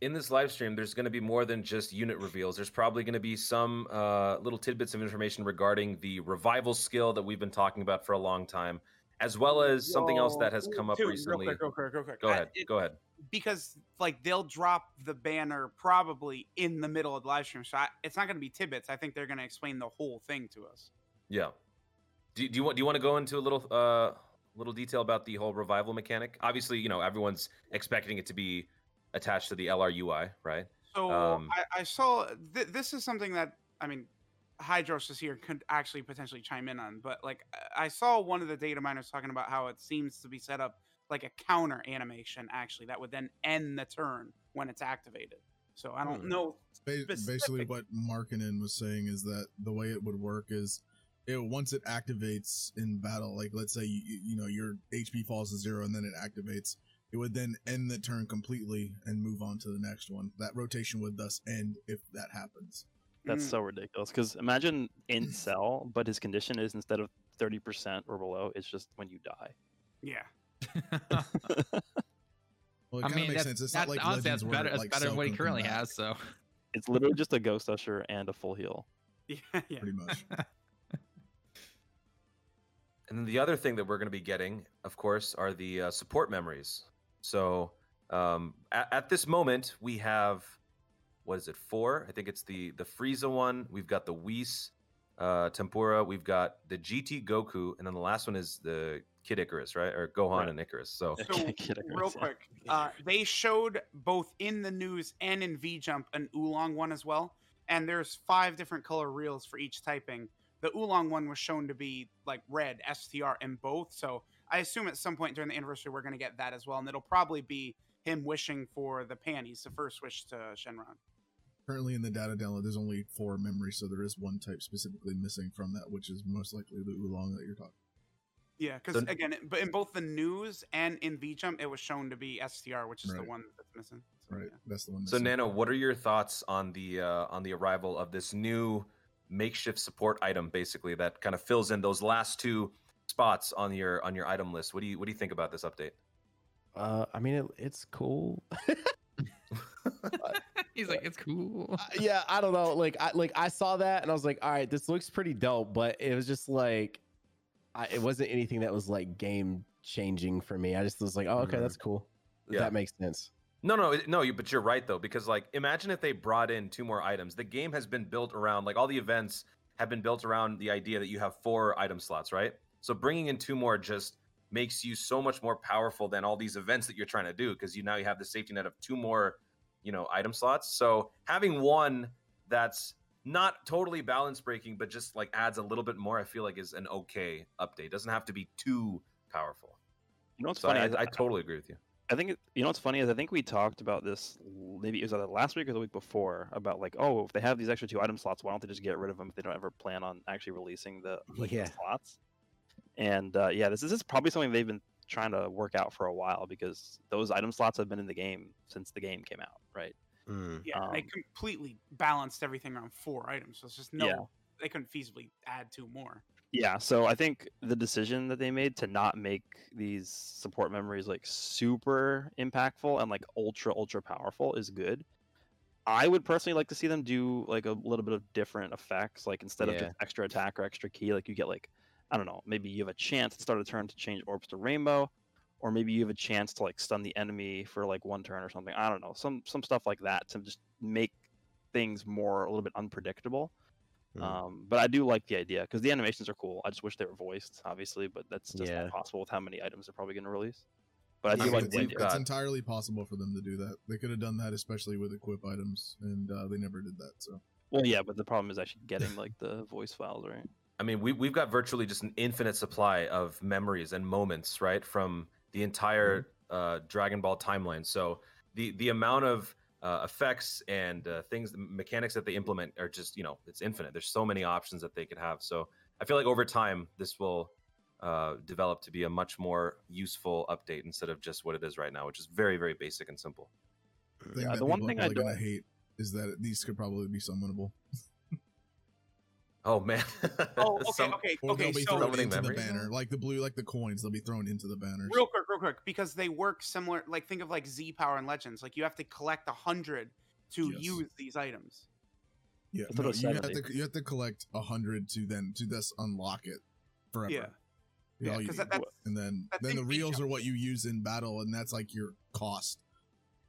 in this live stream, there's going to be more than just unit reveals. There's probably going to be some uh, little tidbits of information regarding the revival skill that we've been talking about for a long time, as well as something else that has come up dude, recently. Real quick, real quick, real quick. Go I- ahead. it- Go ahead. because like they'll drop the banner probably in the middle of the live stream, so I, it's not going to be tidbits. I think they're going to explain the whole thing to us. Yeah. Do, do you want do you want to go into a little uh little detail about the whole revival mechanic? Obviously, you know everyone's expecting it to be attached to the LR UI, right? So Um, I, I saw th- this is something that I mean, Hydros is here could actually potentially chime in on, but like I- saw one of the data miners talking about how it seems to be set up like a counter animation actually that would then end the turn when it's activated. So I don't Hmm. know. Ba- basically what Markinen was saying is that the way it would work is it once it activates in battle like let's say you, you you know your hp falls to zero and then it activates it would then end the turn completely and move on to the next one that rotation would thus end if that happens That's Mm. so ridiculous. Because imagine in <clears throat> cell, but his condition is instead of thirty percent or below, it's just when you die. Yeah. <laughs> well it I mean, makes that's, sense it's that's not like honestly Legends that's where, better. That's like, better than what he currently has. So It's literally just a ghost usher and a full heal. <laughs> Yeah. yeah. pretty much <laughs> And then the other thing that we're going to be getting, of course, are the uh, support memories. So um, at, at this moment, we have what is it? Four? I think it's the the Frieza one. We've got the Whis uh, Tempura. We've got the GT Goku, and then the last one is the Kid Icarus, right? Or Gohan Right. and Icarus. So So, Icarus, real yeah. quick, uh, they showed both in the news and in V Jump an oolong one as well. And there's five different color reels for each typing. The oolong one was shown to be like red STR in both. So I assume at some point during the anniversary we're going to get that as well, and it'll probably be him wishing for the panties, the first wish to Shenron. Currently in the data download, there's only four memories, so there is one type specifically missing from that, which is most likely the oolong that you're talking. Yeah, because So- again, but in both the news and in VJump, it was shown to be STR, which is the one that's missing. So, Right, yeah. that's the one. So missing. Nano, what are your thoughts on the uh, on the arrival of this new makeshift support item, basically that kind of fills in those last two spots on your on your item list? What do you what do you think about this update? Uh, I mean, it, it's cool. <laughs> <laughs> He's like, it's cool. Uh, yeah, I don't know. Like, I like I saw that and I was like, all right, this looks pretty dope, but it was just like, I, it wasn't anything that was like game changing for me. I just was like, oh, okay, that's cool. Yeah. That makes sense. No, no, no. You, but you're right though, because like, imagine if they brought in two more items. The game has been built around like all the events have been built around the idea that you have four item slots, right? So bringing in two more just makes you so much more powerful than all these events that you're trying to do because you now you have the safety net of two more, you know, item slots. So having one that's not totally balance breaking, but just like adds a little bit more, I feel like is an okay update. Doesn't have to be too powerful. You know what's So funny? I, is I totally agree with you. I think you know what's funny is I think we talked about this maybe it was either last week or the week before about like oh if they have these extra two item slots why don't they just get rid of them if they don't ever plan on actually releasing the, <laughs> like, the Yeah. slots and uh, yeah this this is probably something they've been trying to work out for a while because those item slots have been in the game since the game came out right Mm. Yeah, they Um, completely balanced everything around four items. So it's just no, Yeah. they couldn't feasibly add two more. Yeah, so I think the decision that they made to not make these support memories like super impactful and like ultra ultra powerful is good. I would personally like to see them do like a little bit of different effects, like instead of just extra attack or extra Ki, like you get like I don't know, maybe you have a chance to start a turn to change orbs to rainbow, or maybe you have a chance to like stun the enemy for like one turn or something. I don't know, some some stuff like that to just make things more a little bit unpredictable. Mm. Um, but I do like the idea because the animations are cool. I just wish they were voiced, obviously, but that's just Yeah. not possible with how many items they're probably going to release. But I I do mean, like it's, the idea. it's entirely possible for them to do that. They could have done that, especially with equip items, and uh, they never did that. So Well, yeah, but the problem is actually getting like the <laughs> voice files, right? I mean, we we've got virtually just an infinite supply of memories and moments, right, from the entire uh, Dragon Ball timeline. So the the amount of uh, effects and uh, things, the mechanics that they implement are just, you know, it's infinite. There's so many options that they could have. So I feel like over time, this will uh, develop to be a much more useful update instead of just what it is right now, which is very, very basic and simple. the Yeah, the one thing I don't- hate is that these could probably be summonable, <laughs> Oh man! <laughs> Oh, okay, Some- okay, or okay. they'll be So thrown Summoning into the banner, like the blue, like the coins. They'll be thrown into the banner. real quick, real quick, because they work similar. Like think of like Z Power and Legends. Like you have to collect a hundred to Yes. use these items. Yeah, I thought it no, was you have to you have to collect a hundred to then to thus unlock it forever. Yeah, yeah, you because that, that's and then that's then the reels are what you use in battle, and that's like your cost.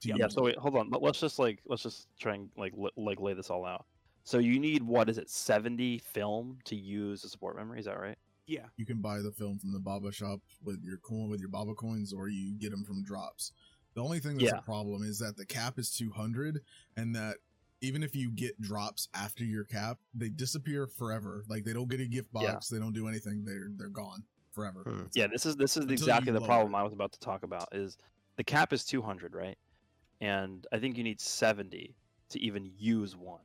To Yeah. So wait, hold on. Let- Let's just like let's just try and like li- like lay this all out. So you need what is it? Seventy film to use a support memory. Is that right? yeah. you can buy the film from the Baba shop with your coin with your Baba coins, or you get them from drops. The only thing that's Yeah. a problem is that the cap is 200, and that even if you get drops after your cap, they disappear forever. Like they don't get a gift box, Yeah. box, they don't do anything. They're they're gone forever. Hmm. Yeah, this is this is Until exactly the problem it. I was about to talk about. Is the cap is two hundred, right? And I think you need seventy to even use one.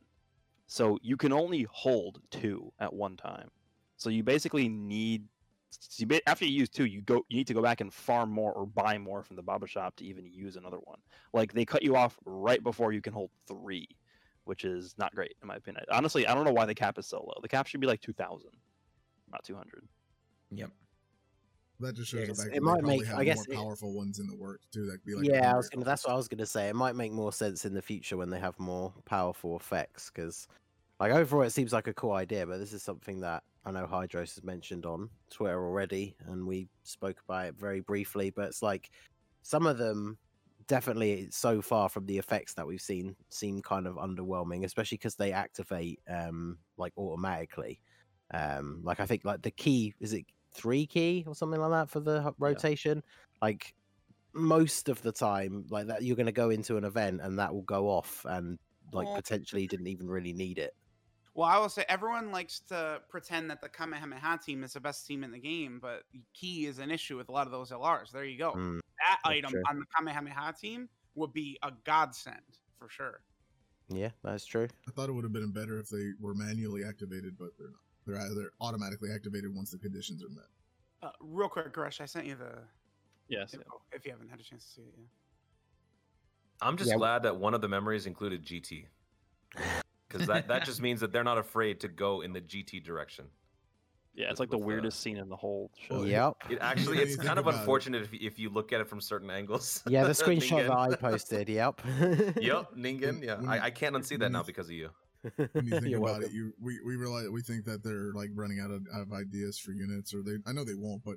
So you can only hold two at one time. So you basically need after you use two, you go you need to go back and farm more or buy more from the Baba shop to even use another one. Like they cut you off right before you can hold three, which is not great in my opinion. Honestly, I don't know why the cap is so low. The cap should be like two thousand, not two hundred. Yep. That just shows Yes, it might make- I guess more it- powerful ones in the works too. That be like yeah, I was gonna. That's what I was gonna say. It might make more sense in the future when they have more powerful effects. Because, like overall, it seems like a cool idea, but this is something that I know Hydros has mentioned on Twitter already, and we spoke about it very briefly. But it's like some of them definitely so far from the effects that we've seen seem kind of underwhelming, especially because they activate um like automatically. Um, like I think like the Ki is it three Ki or something like that for the h- rotation. Like most of the time, like that you're going to go into an event and that will go off, and like Well- potentially didn't even really need it. Well, I will say everyone likes to pretend that the Kamehameha team is the best team in the game, but Ki is an issue with a lot of those LRs. There you go. Mm, that item true. on the Kamehameha team would be a godsend for sure. Yeah, that's true. I thought it would have been better if they were manually activated, but they're not. They're either automatically activated once the conditions are met. Uh, real quick, Grush, I sent you the Yes. info if you haven't had a chance to see it yet. I'm just Yeah. glad that one of the memories included GT. Because that, that <laughs> just means that they're not afraid to go in the GT direction. Yeah, it's like the with, weirdest scene in the whole show. Yep. <laughs> It actually, it's kind of unfortunate if, if you look at it from certain angles. <laughs> Yeah, the screenshot that I posted. Yep. yep, Ningen. Yeah, I, I can't unsee that now because of you. When you <laughs> think about welcome. it, you we, we realize we think that they're like running out of, of ideas for units, or they. I know they won't, but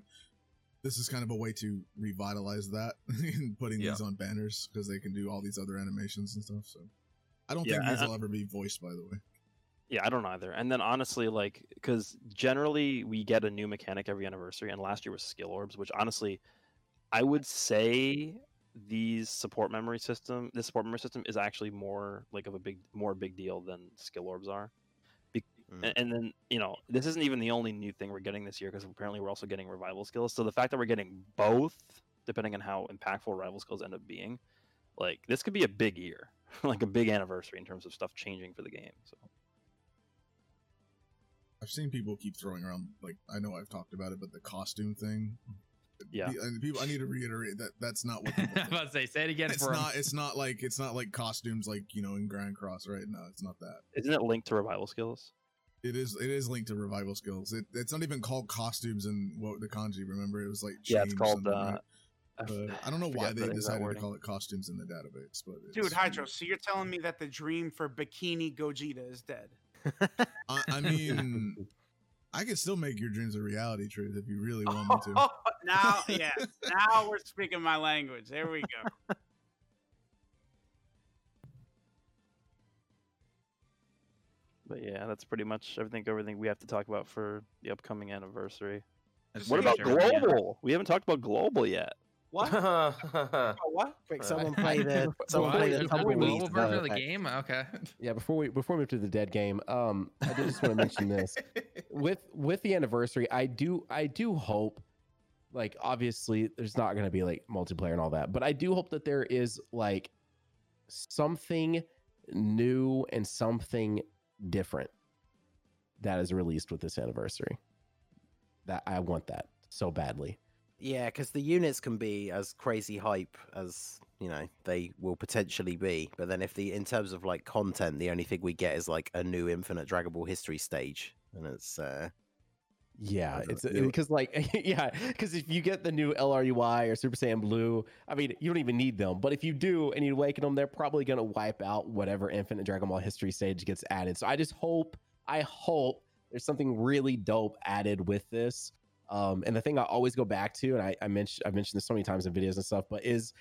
this is kind of a way to revitalize that <laughs> and putting Yeah. these on banners because they can do all these other animations and stuff. So I don't Yeah, think these I- will ever be voiced, by the way. Yeah, I don't either. And then honestly, like, because generally we get a new mechanic every anniversary, and last year was skill orbs, which honestly, I would say these support memory system, this support memory system is actually more like of a big, more big deal than skill orbs are. Be- Mm. And then you know, this isn't even the only new thing we're getting this year because apparently we're also getting revival skills. So the fact that we're getting both, depending on how impactful rival skills end up being, like this could be a big year, <laughs> like a big anniversary in terms of stuff changing for the game. So. I've seen people keep throwing around like I know I've talked about it, but the costume thing. Yeah. And people, I need to reiterate that that's not what. <laughs> People I'm think. about to say, say it again it's for 'em. not. It's not like it's not like costumes like you know in Grand Cross, right? No, it's not that. Isn't it linked to revival skills? It is. It is linked to revival skills. It, it's not even called costumes in what the kanji. Remember, it was like Yeah, it's called. Uh, right? But I don't know why they decided to call it costumes in the database. But Dude, it's- Hydro, so you're telling me that the dream for Bikini Gogeta is dead? I, I mean, <laughs> I can still make your dreams a reality, truth, if you really want me to. <laughs> now, yes, now we're speaking my language. There we go. But yeah, that's pretty much everything. Everything we have to talk about for the upcoming anniversary. Just What about sure, global? We haven't talked about global yet. What? <laughs> Oh, what? Quick, someone <laughs> play the someone play the that the tumbleweed. global version of the game? Okay. Yeah, before we before we move to the dead game, um, I did just want to mention this <laughs> with with the anniversary. I do I do hope, like obviously, there's not going to be like multiplayer and all that, but I do hope that there is like something new and something different that is released with this anniversary. That I want that so badly. Yeah, because the units can be as crazy hype as you know they will potentially be, but then if the in terms of like content, the only thing we get is like a new Infinite Dragon Ball history stage, and it's uh Yeah, it's because like <laughs> yeah, because if you get the new LRUI or Super Saiyan Blue, I mean you don't even need them. But if you do and you awaken them, they're probably gonna wipe out whatever Infinite Dragon Ball history stage gets added. So I just hope, I hope there's something really dope added with this. Um, and the thing I always go back to, and I, I mentioned I've mentioned this so many times in videos and stuff, but is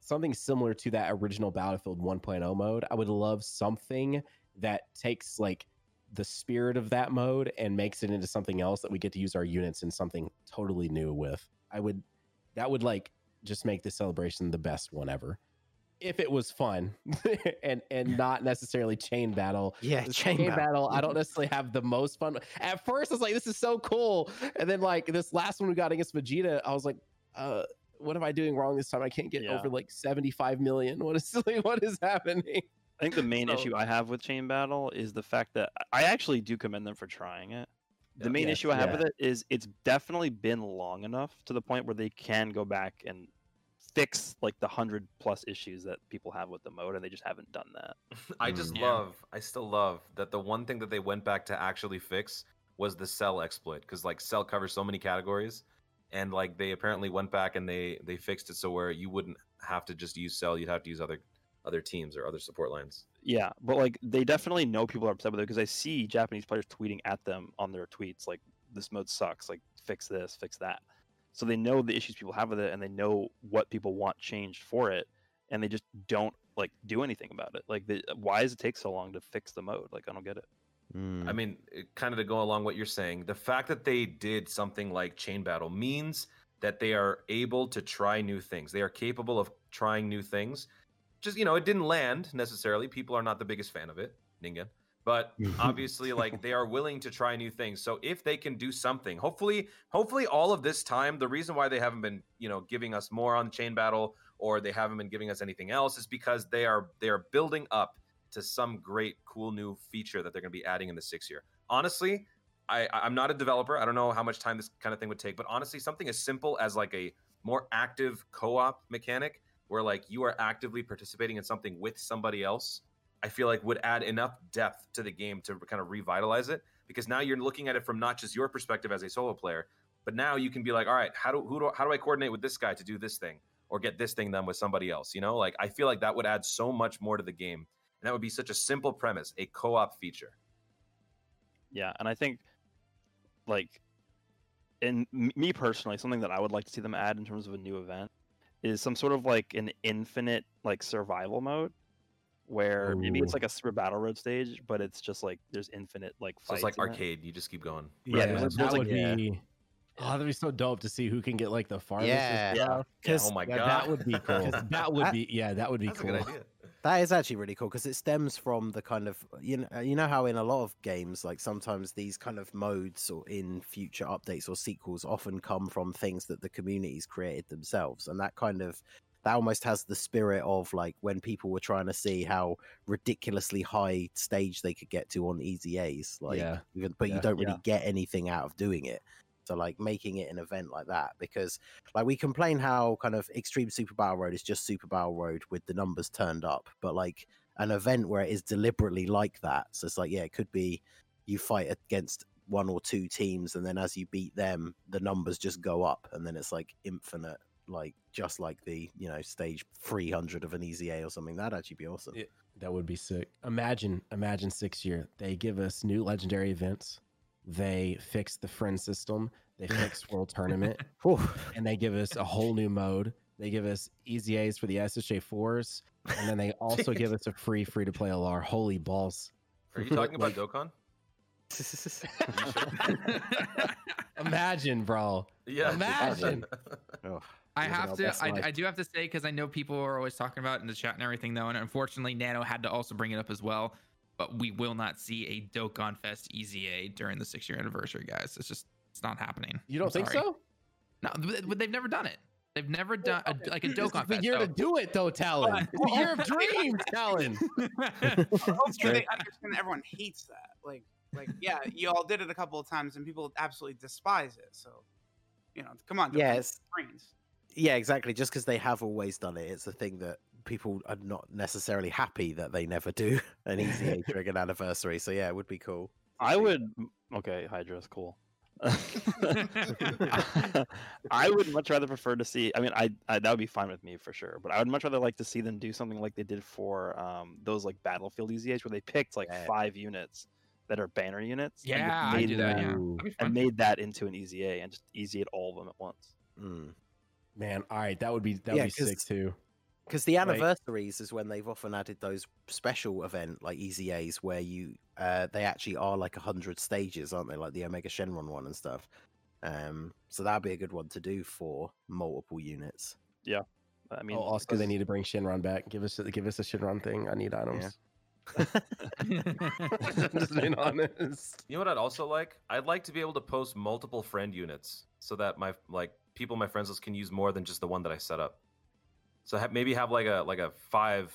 something similar to that original Battlefield 1.0 mode. I would love something that takes like the spirit of that mode and makes it into something else that we get to use our units in something totally new with. I would that would like just make the celebration the best one ever. If it was fun <laughs> and and not necessarily chain battle. yeah, chain, chain battle. battle, I don't <laughs> necessarily have the most fun. At first, I was like, "This is so cool," and then like this last one we got against Vegeta, I was like, "Uh, what am I doing wrong this time? I can't get Yeah. over like seventy-five million. <laughs> What is like, what is happening?" I think the main So- issue I have with Chain Battle is the fact that I actually do commend them for trying it. The main Yes, issue I have yeah. with it is it's definitely been long enough to the point where they can go back and fix like the hundred plus issues that people have with the mode, and they just haven't done that. <laughs> I just Mm. Yeah. love, I still love that the one thing that they went back to actually fix was the cell exploit because like cell covers so many categories, and like they apparently went back and they they fixed it so where you wouldn't have to just use cell, you'd have to use other other teams or other support lines. Yeah, but like they definitely know people are upset with it because I see Japanese players tweeting at them on their tweets like this mode sucks, like fix this, fix that. So they know the issues people have with it and they know what people want changed for it and they just don't like do anything about it. Like the, why does it take so long to fix the mode? Like I don't get it. Mm. I mean, kind of to go along what you're saying, the fact that they did something like chain battle means that they are able to try new things. They are capable of trying new things. Just you know, it didn't land necessarily. People are not the biggest fan of it, Ningen. But mm-hmm. obviously, like they are willing to try new things. So if they can do something, hopefully, hopefully, all of this time, the reason why they haven't been, you know, giving us more on chain battle or they haven't been giving us anything else is because they are they are building up to some great, cool new feature that they're going to be adding in the six year. Honestly, I, I'm not a developer. I don't know how much time this kind of thing would take, but honestly, something as simple as like a more active co-op mechanic where like you are actively participating in something with somebody else, I feel like would add enough depth to the game to kind of revitalize it because now you're looking at it from not just your perspective as a solo player, but now you can be like, all right, how do who do how do I coordinate with this guy to do this thing or get this thing done with somebody else? You know, like I feel like that would add so much more to the game, and that would be such a simple premise, a co-op feature. Yeah, and I think like in me personally, something that I would like to see them add in terms of a new event is some sort of like an infinite like survival mode where maybe it's like a super battle road stage, but it's just like there's infinite like So it's like in it. arcade. You just keep going. Yeah, Right, there's- that there's, like, would yeah. be. Oh, that'd be so dope to see who can get like the farthest. Yeah. and Yeah. oh my god, that would be cool. <laughs> that would be yeah, that would be That's a cool. good idea. That is actually really cool because it stems from the kind of you know uh, you know how in a lot of games like sometimes these kind of modes or in future updates or sequels often come from things that the communities created themselves and that kind of that almost has the spirit of like when people were trying to see how ridiculously high stage they could get to on EZAs like Yeah. even, but Yeah. you don't really Yeah. get anything out of doing it so like making it an event like that because like we complain how kind of extreme super battle road is just super battle road with the numbers turned up but like an event where it is deliberately like that so it's like yeah it could be you fight against one or two teams and then as you beat them the numbers just go up and then it's like infinite like just like the you know stage 300 of an EZA or something that'd actually be awesome Yeah. That would be sick. Imagine, imagine six year. They give us new legendary events. They fix the friend system. They fix <laughs> world tournament, and they give us a whole new mode. They give us EZAs for the SSJ fours, and then they <laughs> also give us a free free to play LR. Holy balls! Are you talking about Like- Dokkan? <laughs> Imagine, bro. Yeah. Imagine. Oh, I have to. I. I do have to say because I know people are always talking about it in the chat and everything, though, and unfortunately, Nano had to also bring it up as well. But we will not see a Dokkan Fest EZA during the six-year anniversary, guys. It's just it's not happening. You don't I'm think sorry. so? No, but but they've never done it. They've never done a, like a This Dokkan is the Fest. year to do it, though, Talon. <laughs> It's the year of dreams, Talon. <laughs> Hopefully they understand that everyone hates that. Like, like yeah, you all did it a couple of times and people absolutely despise it. So, you know, come on. don't Yeah, be it's- brains. Yeah exactly just because they have always done it it's a thing that people are not necessarily happy that they never do <laughs> an easy <laughs> a triggered anniversary so yeah it would be cool I would okay, Hydra's cool. <laughs> I would much rather prefer to see. I mean, I, I that would be fine with me for sure. But I would much rather like to see them do something like they did for um those like battlefield EZH where they picked like Yeah. five units that are banner units. and just yeah, I do that. Yeah, Ooh. That'd be And made that into an EZA and just easy it all of them at once. Mm. Man, all right, that would be that would Yeah, be sick 'cause- too. Because the Right. anniversaries is when they've often added those special event like EZAs where you uh they actually are like a hundred stages, aren't they? Like the Omega Shenron one and stuff. Um so that'd be a good one to do for multiple units. Yeah, I mean, oh, Oscar, they need to bring Shenron back. Give us give us a Shenron thing. I need items. <laughs> <laughs> Just being honest. You know what I'd also like? I'd like to be able to post multiple friend units so that my like people in my friends list can use more than just the one that I set up. So ha- maybe have like a like a five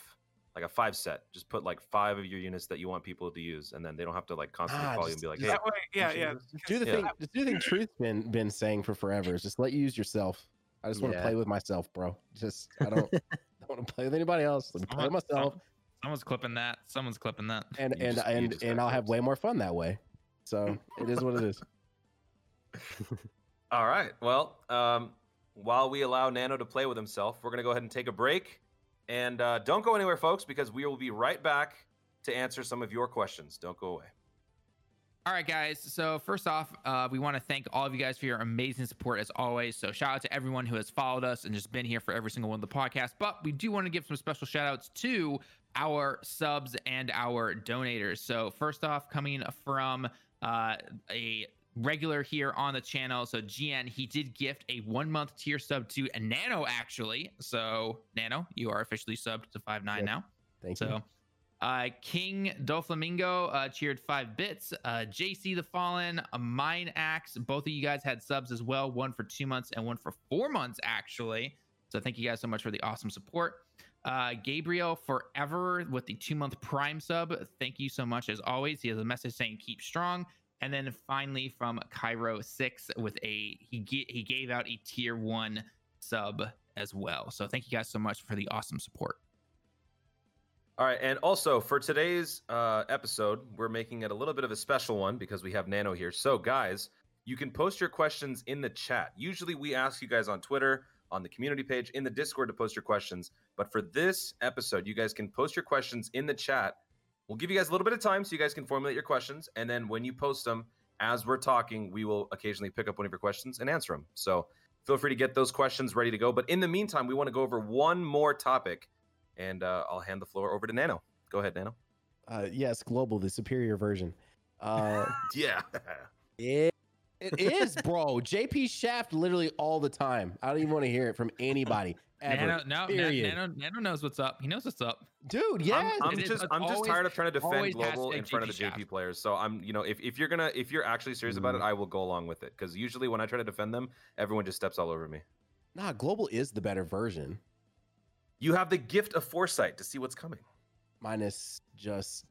like a five set. Just put like five of your units that you want people to use, and then they don't have to like constantly Ah, call you and be like, just- "Hey, That way, yeah, yeah. do. Do the Yeah. thing. Just do the thing. Truth's been been saying for forever. Is just let you use yourself. I just want to Yeah. play with myself, bro. Just I don't <laughs> don't want to play with anybody else. Let me play with myself, Someone's clipping that. Someone's clipping that. and You and just- and and I'll have way more fun that way. So it is what it is. <laughs> All right. Well, um, while we allow Nano to play with himself, we're going to go ahead and take a break. And uh, don't go anywhere, folks, because we will be right back to answer some of your questions. Don't go away. All right, guys. So first off, uh, we want to thank all of you guys for your amazing support as always. So shout out to everyone who has followed us and just been here for every single one of the podcasts. But we do want to give some special shout outs to our subs and our donators. So first off, coming from uh, a regular here on the channel. So GN, he did gift a one month tier sub to a Nano actually. So Nano, you are officially subbed to five nine now. Thank you. So, uh, King Doflamingo uh, cheered five bits. Uh, JC the Fallen, a Mine Axe. Both of you guys had subs as well. One for two months and one for four months, actually. So thank you guys so much for the awesome support. Uh, Gabriel Forever with the two month Prime sub. Thank you so much as always. He has a message saying keep strong. And then finally from Cairo Six with a he ge- he gave out a tier one sub as well. So thank you guys so much for the awesome support. All right, and also for today's uh, episode, we're making it a little bit of a special one because we have Nano here. So, guys, you can post your questions in the chat. Usually, we ask you guys on Twitter, on the community page, in the Discord to post your questions. But for this episode, you guys can post your questions in the chat. We'll give you guys a little bit of time so you guys can formulate your questions, and then when you post them, as we're talking, we will occasionally pick up one of your questions and answer them. So, feel free to get those questions ready to go. But in the meantime, we want to go over one more topic and uh, I'll hand the floor over to Nano. Go ahead, Nano. Uh, yes, global, the superior version. Uh, <laughs> Yeah. it, it is, bro. JP Shaft literally all the time. I don't even want to hear it from anybody ever. Nano, no, period. Nano, Nano knows what's up. He knows what's up. Dude, yes. I'm, I'm just it's I'm just always- tired of trying to defend global in front of the JP JP players. So I'm you know if, if you're gonna if you're actually serious about Mm-hmm. it, I will go along with it because usually when I try to defend them, everyone just steps all over me. nah, global is the better version, You have the gift of foresight to see what's coming. minus just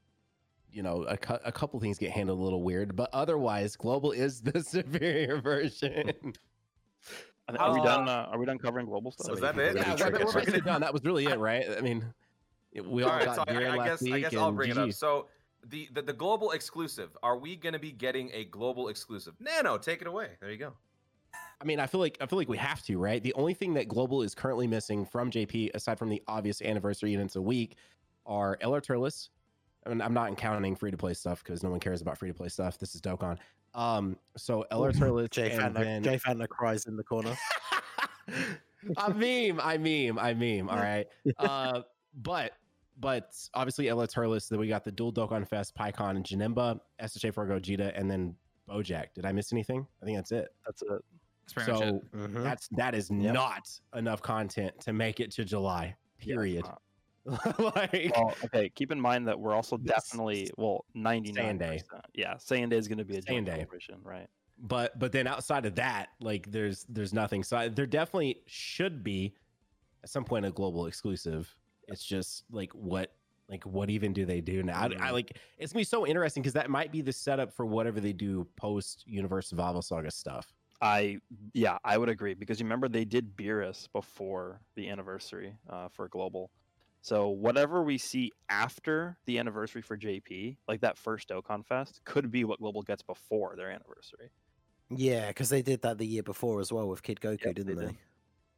you know a, cou- a couple things get handled a little weird, but otherwise, global is the <laughs> superior version. <laughs> I think- Are we Uh, done? Uh, are we done covering global stuff? So Was that it? really Yeah, we're- to we're shut it gonna- down. That was really it, <laughs> right? I mean, we all, all right, got so I, I last guess week I guess I'll and bring it up. So the, the the global exclusive. Are we gonna be getting a global exclusive? Nano, take it away. There you go. I mean, I feel like I feel like we have to, right? The only thing that global is currently missing from JP, aside from the obvious anniversary units a week, are LR Turles. I mean, I'm not counting free to play stuff because no one cares about free to play stuff. This is Dokkan. Um, so LR Turles Jay and Fanta, then Jay Fanta cries in the corner. <laughs> I meme, I meme, I meme. All right. <laughs> Uh, but but obviously LR Turles. Then we got the dual Dokkan Fest, Pikkon, and Janemba, SHA for Gogeta, and then Bojack. Did I miss anything? I think that's it. That's it. That's So it. Mhm. that's that is Yep. not enough content to make it to July. Period. uh, <laughs> like Well, okay. Keep in mind that we're also definitely well ninety nine. Day. Yeah, Saiyan Day is going to be a joint Day. celebration, right? but but then outside of that, like there's there's nothing. So I, there definitely should be at some point a global exclusive. It's just like what like what even do they do now? I. I like it's gonna be so interesting because that might be the setup for whatever they do post Universe Survival Saga stuff. I yeah, I would agree because you remember they did Beerus before the anniversary uh, for global. So whatever we see after the anniversary for JP, like that first Dokkan Fest, could be what global gets before their anniversary. Yeah, because they did that the year before as well with Kid Goku, Yep, didn't they? did.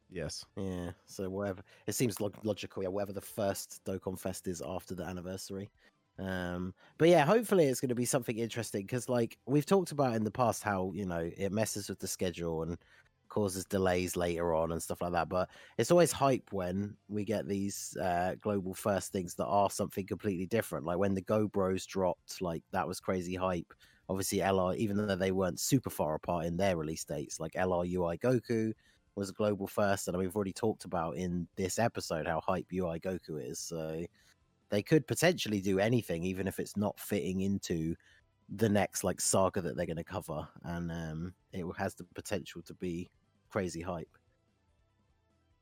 Yes. Yeah. So whatever it seems log- logical, yeah. Whatever the first Dokkan Fest is after the anniversary. Um, but yeah, hopefully it's going to be something interesting because, like we've talked about in the past, how you know it messes with the schedule and causes delays later on and stuff like that. But it's always hype when we get these uh, global first things that are something completely different. Like when the Go Bros dropped, like that was crazy hype. Obviously, LR, even though they weren't super far apart in their release dates, like LR UI Goku was a global first, and we've already talked about in this episode how hype UI Goku is. So they could potentially do anything, even if it's not fitting into the next like saga that they're going to cover, and um, it has the potential to be crazy hype.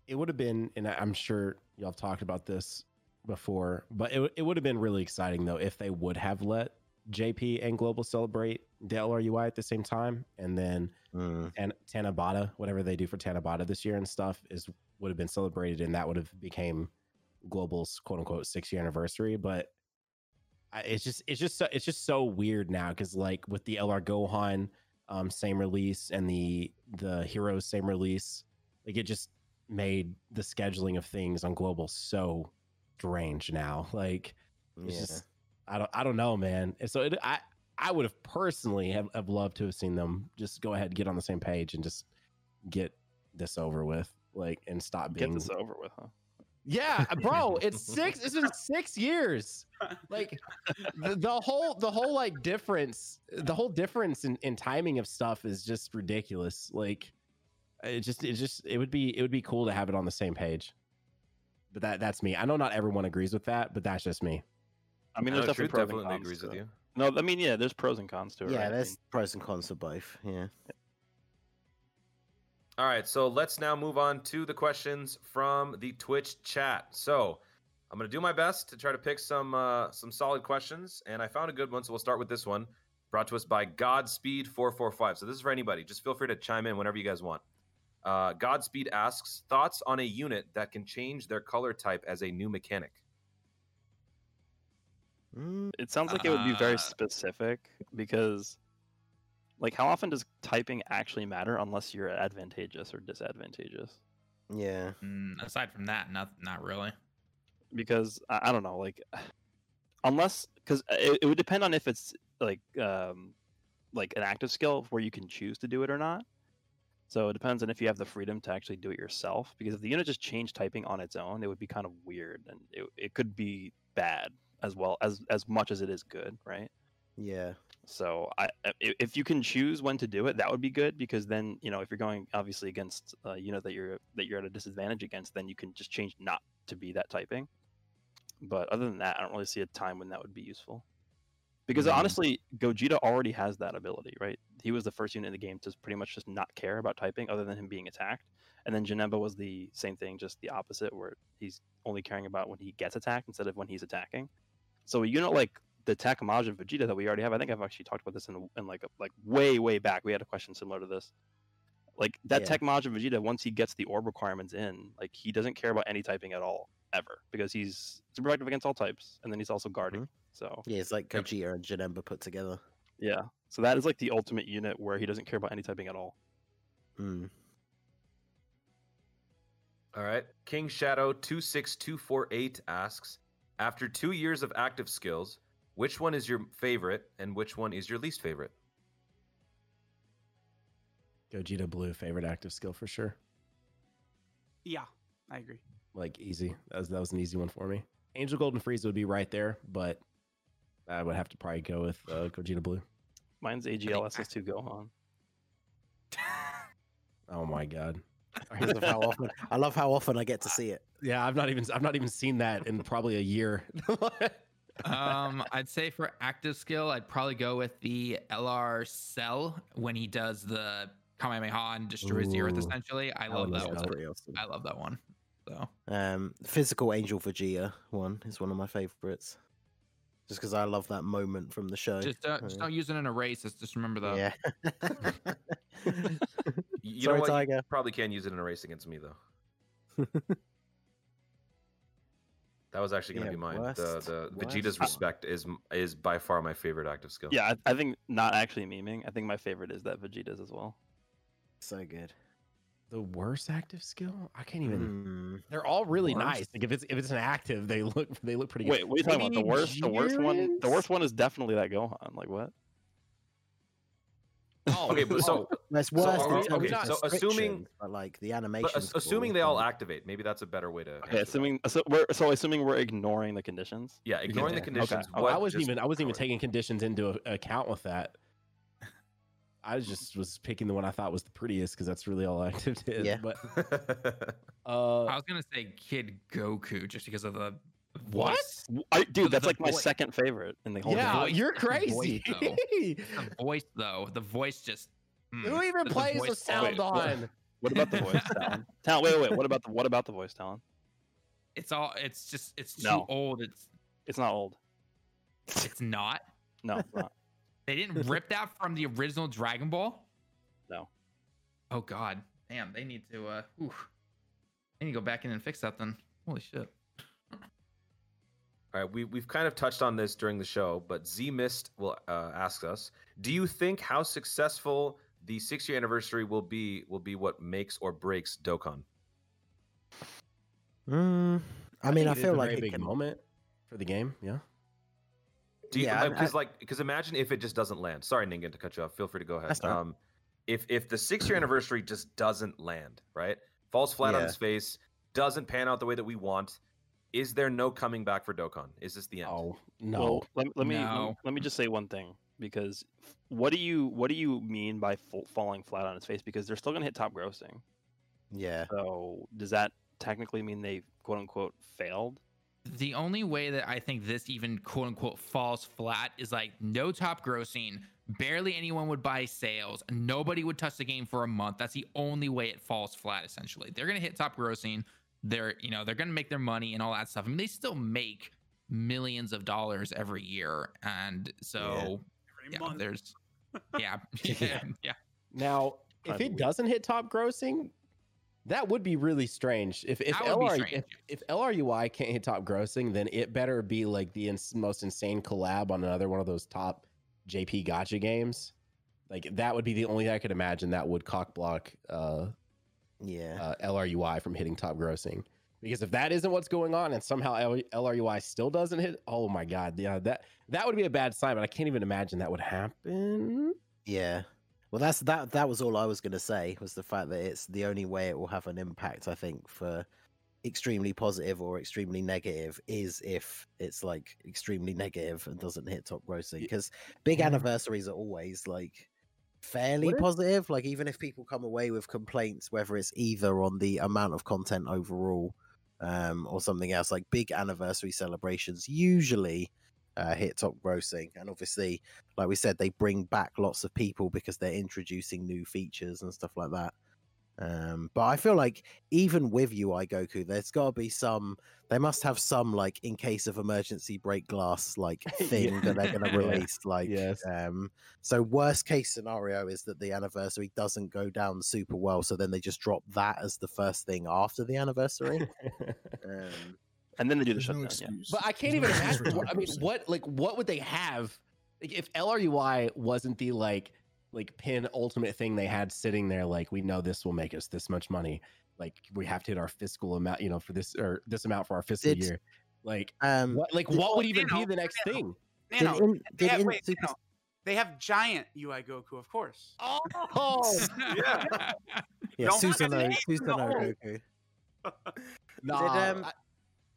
it would have been, and I- I'm sure y'all have talked about this before, but it, it would have been really exciting though if they would have let JP and Global celebrate the LRUI at the same time, and then Mm. and Tanabata, whatever they do for Tanabata this year and stuff, is would have been celebrated, and that would have became Global's quote unquote six year anniversary. But I, it's just it's just so, it's just so weird now because like with the LR Gohan um, same release and the the Heroes same release, like it just made the scheduling of things on Global so strange now. <laughs> Like it's Yeah. just I don't I don't know, man. And so it, I I would have personally have, have loved to have seen them just go ahead and get on the same page and just get this over with, like and stop being Get this over with, huh? Yeah, uh, bro, it's <laughs> six. It's been six years. Like the, the whole the whole like difference, the whole difference in, in timing of stuff is just ridiculous. Like it just it just it would be it would be cool to have it on the same page. But that that's me. I know not everyone agrees with that, but that's just me. I mean, there's Truth definitely pros definitely and agrees with you. No, I mean, yeah, there's pros and cons to it. yeah, right? I there's mean, pros and cons for both. Yeah. All right, so let's now move on to the questions from the Twitch chat. So I'm gonna do my best to try to pick some uh, some solid questions, and I found a good one. So we'll start with this one, brought to us by Godspeed four four five. So this is for anybody. Just feel free to chime in whenever you guys want. Uh, Godspeed asks thoughts on a unit that can change their color type as a new mechanic. Mm, It sounds like it would be very Uh, specific because, like, how often does typing actually matter unless you're advantageous or disadvantageous? yeah. Mm, aside from that, not not really. Because I, I don't know, like, <sighs> unless because it, it would depend on if it's like um like an active skill where you can choose to do it or not. So it depends on if you have the freedom to actually do it yourself. Because if the unit just changed typing on its own, it would be kind of weird and it, it could be bad as well as as much as it is good, right? Yeah. So I, if you can choose when to do it, that would be good because then you know if you're going obviously against a unit that you're that you're at a disadvantage against, then you can just change not to be that typing. But other than that, I don't really see a time when that would be useful. Because Mm. honestly, Gogeta already has that ability, right? He was the first unit in the game to pretty much just not care about typing, other than him being attacked. And then Janemba was the same thing, just the opposite, where he's only caring about when he gets attacked instead of when he's attacking. So a unit like the TEQ Maj Vegeta that we already have, I think I've actually talked about this in, in like a, like way way back. We had a question similar to this. Like that Yeah. Tech Maj Vegeta, once he gets the orb requirements in, like he doesn't care about any typing at all ever because he's super effective against all types, and then he's also guarding. So Yeah, it's like Yep. Gogeta and Janemba put together. yeah, so that is like the ultimate unit where he doesn't care about any typing at all. Mm. All right. King Shadow 26248 asks After two years of active skills, which one is your favorite and which one is your least favorite? Gogeta Blue, favorite active skill for sure. Yeah, I agree. Like easy. That was that was an easy one for me. Angel Golden Frieza would be right there, but I would have to probably go with uh, Gogeta Blue. Mine's AGL SS2 Gohan. <laughs> Oh my god. I love how often I love how often I get to see it. Yeah, I've not even I've not even seen that in probably a year. <laughs> um, I'd say for active skill, I'd probably go with the LR Cell when he does the Kamehameha and destroys the Earth. Essentially, I that love one that one. awesome. I love that one. So Um, physical Angel Vegeta one is one of my favorites. Just because I love that moment from the show. just don't, just Uh, don't use it in a race. Just just remember that. yeah. <laughs> You, you Sorry, know what? You Tiger. probably can use it in a race against me, though. <laughs> That was actually going to Yeah, be mine. The the worst. Vegeta's respect is is by far my favorite active skill. Yeah, I, I think not actually memeing. I think my favorite is that Vegeta's as well. so good. the worst active skill? I can't even. Mm. They're all really Worst? nice. Like if it's if it's an active, they look they look pretty good. Wait, what are you talking about? The worst, the worst one, the worst one is definitely that Gohan. Like what? Oh, Okay, but <laughs> so That's worse are in we- okay, so assuming- but like the animation. but as- assuming they all activate, maybe that's a better way to. answer Okay, assuming so we're so assuming we're ignoring the conditions. Yeah, ignoring the Yeah. conditions. Oh, what I wasn't even I wasn't even taking conditions into account with that. I just was picking the one I thought was the prettiest because that's really all <laughs> active is. Yeah. But <laughs> uh, I was gonna say Kid Goku just because of the What? voice. W- I, the- dude, that's the like my second favorite in the whole yeah, voice- you're the voice, crazy. though. <laughs> The voice though, the voice just. hmm, Who even the plays voice with sound always- on? What about the voice <laughs> talent? Talent. Wait, wait, wait. What about the what about the voice talent? It's all. It's just. It's too No. old. It's. It's not old. It's not. No, it's not. <laughs> They didn't rip that from the original Dragon Ball. No. Oh God, damn! They need to. uh oof. They need to go back in and fix that. Then, holy shit. All right, we we've kind of touched on this during the show, but Z Mist will uh, ask us: Do you think how successful the six year anniversary will be will be what makes or breaks Dokkan? Mm, I mean, I, think feel like very it big can, moment for the game. Yeah. Do you, Yeah, because like because imagine if it just doesn't land. Sorry, Ningen, to cut you off. Feel free to go ahead. That's all right. Um, if if the six year <clears throat> anniversary just doesn't land, right, falls flat on its face, doesn't pan out the way that we want, is there no coming back for Dokkan? Is this the end? Oh no. Well, let, let me let, No. me- let me just say one thing because what do you what do you mean by f- falling flat on its face? Because they're still gonna hit top grossing. yeah. So does that technically mean they quote unquote failed? The only way that I think this even quote unquote falls flat is like no top grossing, barely anyone would buy sales. Nobody would touch the game for a month. That's the only way it falls flat. Essentially, they're gonna hit top grossing. They're you know they're gonna make their money and all that stuff. I mean, they still make millions of dollars every year, and so Every yeah, there's <laughs> yeah yeah <laughs> yeah. Now, if Kinda it weird. doesn't hit top grossing, that would be really strange. If if That LR, strange, if, if LRUI can't hit top grossing, then it better be like the ins- most insane collab on another one of those top JP gacha games. Like that would be the only thing I could imagine that would cock block uh, Yeah. uh, LRUI from hitting top grossing. Because if that isn't what's going on, and somehow LRUI still doesn't hit, oh my god, yeah, that that would be a bad sign. But I can't even imagine that would happen. Yeah. Well, that's that. That was all I was going to say was the fact that it's the only way it will have an impact. I think for extremely positive or extremely negative is if it's like extremely negative and doesn't hit top grossing. Because big anniversaries are always like fairly What if- positive. Like even if people come away with complaints, whether it's either on the amount of content overall um, or something else, like big anniversary celebrations usually uh, hit top grossing, and obviously like we said, they bring back lots of people because they're introducing new features and stuff like that. Um, but I feel like even with UI Goku, there's got to be some. They must have some like in case of emergency break glass like <laughs> thing that they're going <laughs> to release. Like, Yes. um, so worst case scenario is that the anniversary doesn't go down super well, so then they just drop that as the first thing after the anniversary. <laughs> um, and then they do the There's no yeah. excuse. But I can't There's even no excuse imagine. What, I mean, what like what would they have like, if LRUI wasn't the like like pin ultimate thing they had sitting there? Like we know this will make us this much money. Like we have to hit our fiscal amount, you know, for this or this amount for our fiscal Did- year. Like um, what? Like what would even be the next Nano. thing? did Nano, in, they did have, wait, Super Nano, they have giant UI Goku, of course. Oh <laughs> Yeah. yeah, don't forget Susanoo, Susanoo hole. Goku. nah, um, I-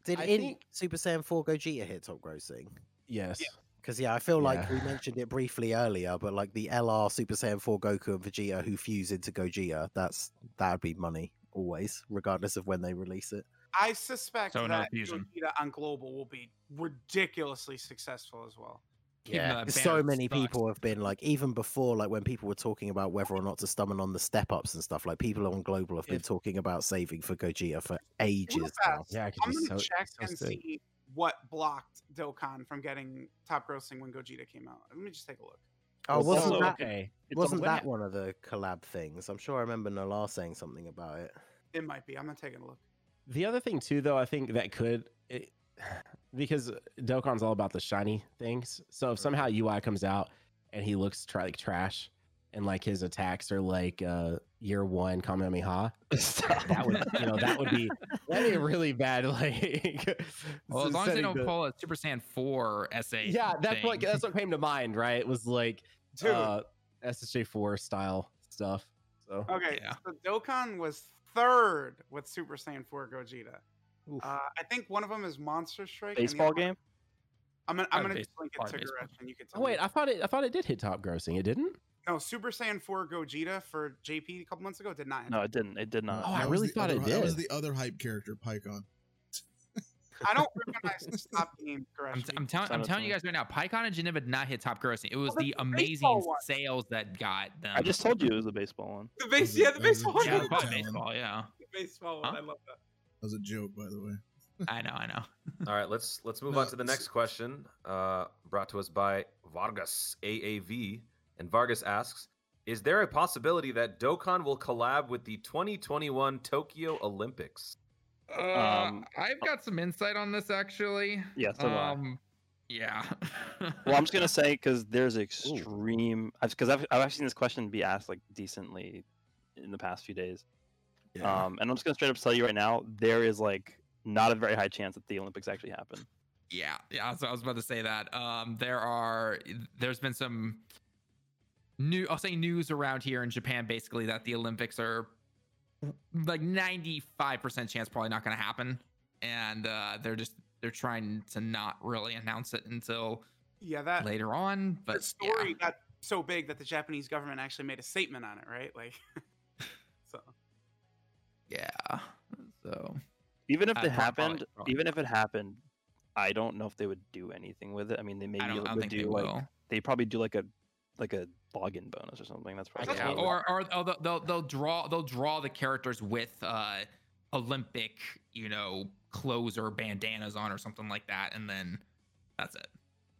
Did I in think- Super Saiyan 4 Gogeta hit top grossing? yes. Because yeah, I feel like Yeah. we mentioned it briefly earlier, but like the LR Super Saiyan 4 Goku and Vegeta who fuse into Gogeta, that's that'd be money always, regardless of when they release it. I suspect So that. Gogeta on global will be ridiculously successful as well. Even though that so many sucks. people have been like, even before, like when people were talking about whether or not to summon on the step ups and stuff, like people on global have been talking about saving for Gogeta for ages now. Yeah, I could I'm just gonna so- check so and see what blocked Dokkan from getting top grossing when Gogeta came out. Let me just take a look. Oh, Well, wasn't also- that okay? Wasn't that one of the collab things? I'm sure I remember Nalar saying something about it. It might be. I'm not taking a look. The other thing too, though, I think that could it, <sighs> because Dokkan's all about the shiny things. So if somehow UI comes out and he looks tra- like trash, and like his attacks are like uh year one Kamehameha, <laughs> that would you know that would be that'd be really bad. <laughs> Like, Well, as long as they don't the- pull a Super Saiyan 4 SA. yeah, that's what that's what came to mind. Right, it was like Dude. uh, SSJ four style stuff. So Okay, Yeah. so Dokkan was third with Super Saiyan 4 Gogeta. Uh, I think one of them is Monster Strike. and the baseball other game. I'm gonna, I'm gonna base- just link it to of baseball. Goresh and you can tell oh wait, me. I thought it I thought it did hit top grossing. It didn't. No, Super Saiyan 4 Gogeta for JP a couple months ago did not. No, it didn't. It did not. Oh, I really the thought it other- That was the other hype character, Pikkon. I don't recognize the stop game, <laughs> I'm, to be I'm telling I'm telling you guys right now, Pikkon and Janemba did not hit top grossing. It was that's the the amazing sales that got them. I just told you it was the baseball one. the base, yeah, the a- that was a baseball one. yeah, joke, baseball. Yeah, The baseball one. Huh? I love that. That was a joke, by the way. <laughs> I know, I know. All right, let's let's move No, on to the next question, uh, brought to us by Vargas AAV, and Vargas asks: Is there a possibility that Dokkan will collab with the 2021 Tokyo Olympics? Um, I've got some insight on this actually. Yeah, so do I. um, yeah. <laughs> Well, I'm just gonna say because there's extreme because I've I've actually seen this question be asked like decently in the past few days. Yeah. Um, and I'm just gonna straight up tell you right now, there is like not a very high chance that the Olympics actually happen. Yeah, yeah. So I was about to say that. Um, there are, there's been some new, I'll say news around here in Japan, basically that the Olympics are like 95% chance probably not going to happen, and uh, they're just they're trying to not really announce it until Yeah, that later on. But the story got so big that the Japanese government actually made a statement on it, right? Like, <laughs> so yeah, yeah. So Even if it prob- probably- happened, probably even if it happened, I don't know if they would do anything with it. I mean, they maybe I don't, I would think do they like will. they probably do like a like a login bonus or something. That's probably That's Yeah, or or oh, they'll, they'll they'll draw they'll draw the characters with uh Olympic, you know, clothes or bandanas on or something like that, and then that's it.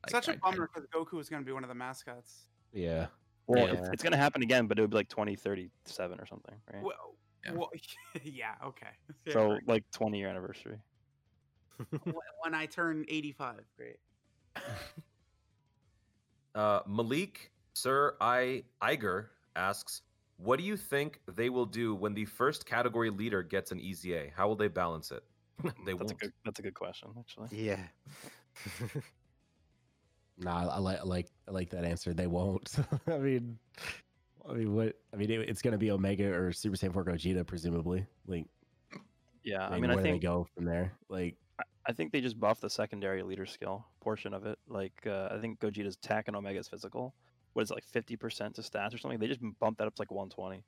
Like, Such a I- I- bummer because Goku is going to be one of the mascots. Yeah. well, Yeah. it's, it's gonna happen again, but it would be like 2037 or something, right? Well, Yeah. well, <laughs> yeah, okay. <laughs> So right. like 20 year anniversary. <laughs> When I turn 85, great. Uh, Malik Sir I Iger asks, "What do you think they will do when the first category leader gets an EZA? How will they balance it? <laughs> they that's won't. a good that's a good question actually. Yeah. <laughs> Nah, I like I like I like that answer. They won't. <laughs> I mean, I mean, what? I mean, it, it's gonna be Omega or Super Saiyan 4 Gogeta, presumably. Like, Yeah, I I mean, I where think they go from there. Like, I think they just buff the secondary leader skill portion of it. Like uh, I think Gogeta's attack and Omega's physical. What is it, like 50% to stats or something? They just bump that up to like 120.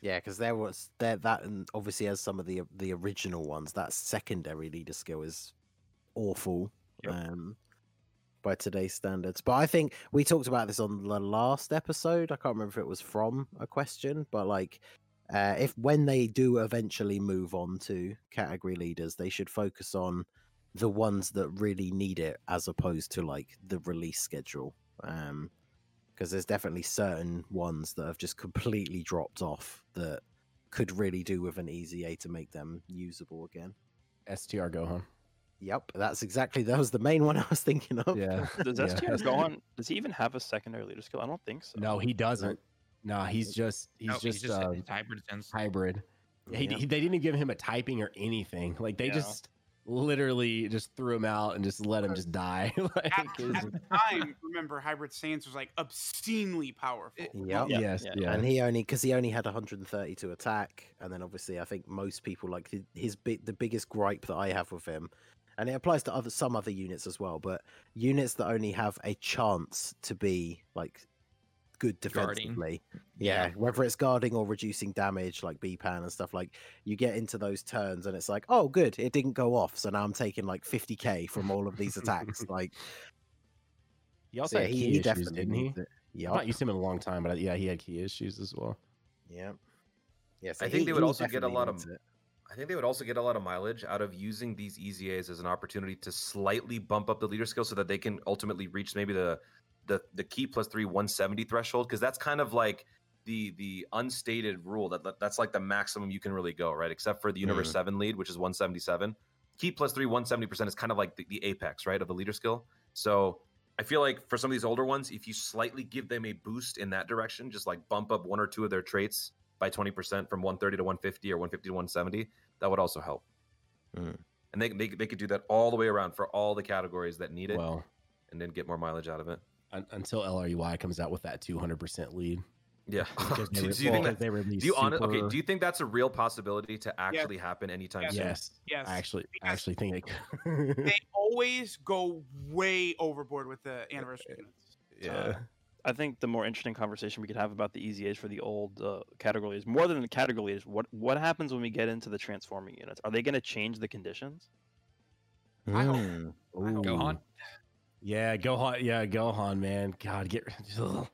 Yeah, because there was there that and obviously as some of the the original ones, that secondary leader skill is awful Yep. um, by today's standards. But I think we talked about this on the last episode. I can't remember if it was from a question, but like uh, if when they do eventually move on to category leaders, they should focus on the ones that really need it as opposed to like the release schedule. Um, because there's definitely certain ones that have just completely dropped off that could really do with an EZA to make them usable again. STR Gohan. Yep, that's exactly that was the main one I was thinking of. Yeah. <laughs> Does STR Gohan? Does he even have a secondary leader skill? I don't think so. No, he doesn't. No, he's just he's no, just, he's uh, his Hybrid Saiyans. hybrid. He, Yeah. he- they didn't give him a typing or anything. Like they Yeah. just literally just threw him out and just let him just die. <laughs> like, At, at the time, remember, Hybrid Saiyans was like obscenely powerful. Eh, yep. Yeah, yes, yeah. yeah. And he only because he only had 132 attack, and then obviously I think most people like the- his big the biggest gripe that I have with him, and it applies to other some other units as well, but units that only have a chance to be like good defensively, yeah, whether it's guarding or reducing damage like B-Pan and stuff like you get into those turns and it's like, oh good, it didn't go off, so now I'm taking like 50k from all of these attacks, <laughs> like he also so yeah, had he, Ki he issues, definitely didn't he? needs it. I've not used him in a long time, but yeah, he had Ki issues as well. Yeah. Yeah. I think they would also get a lot of- I think they would also get a lot of mileage out of using these EZAs as an opportunity to slightly bump up the leader skill so that they can ultimately reach maybe the the the Ki plus three 170 threshold because that's kind of like the the unstated rule that, that that's like the maximum you can really go right? Except for the universe 7 lead which is 177 Ki plus three 170% is kind of like the, the apex right of the leader skill. So i feel like for some of these older ones if you slightly give them a boost in that direction just like bump up one or two of their traits by 20% from 130 to 150 or 150 to 170 that would also help. Mm. and they, they, they could do that all the way around for all the categories that need it Well, and then get more mileage out of it un- until LRUI comes out with that 200% lead. yeah Because <laughs> they do, <laughs> do you think that they released do you hon- okay do you think that's a real possibility to actually happen anytime Yes. soon Yes, Yes. I actually, I because actually think it. <laughs> they always go way overboard with the anniversary units. yeah. I think the more interesting conversation we could have about the EZAs for the old uh, category is more than the category is what what happens when we get into the transforming units? Are they going to change the conditions? I hope- Mm. I hope- Gohan. Yeah, Gohan. Yeah, Gohan, man. God, get. ugh.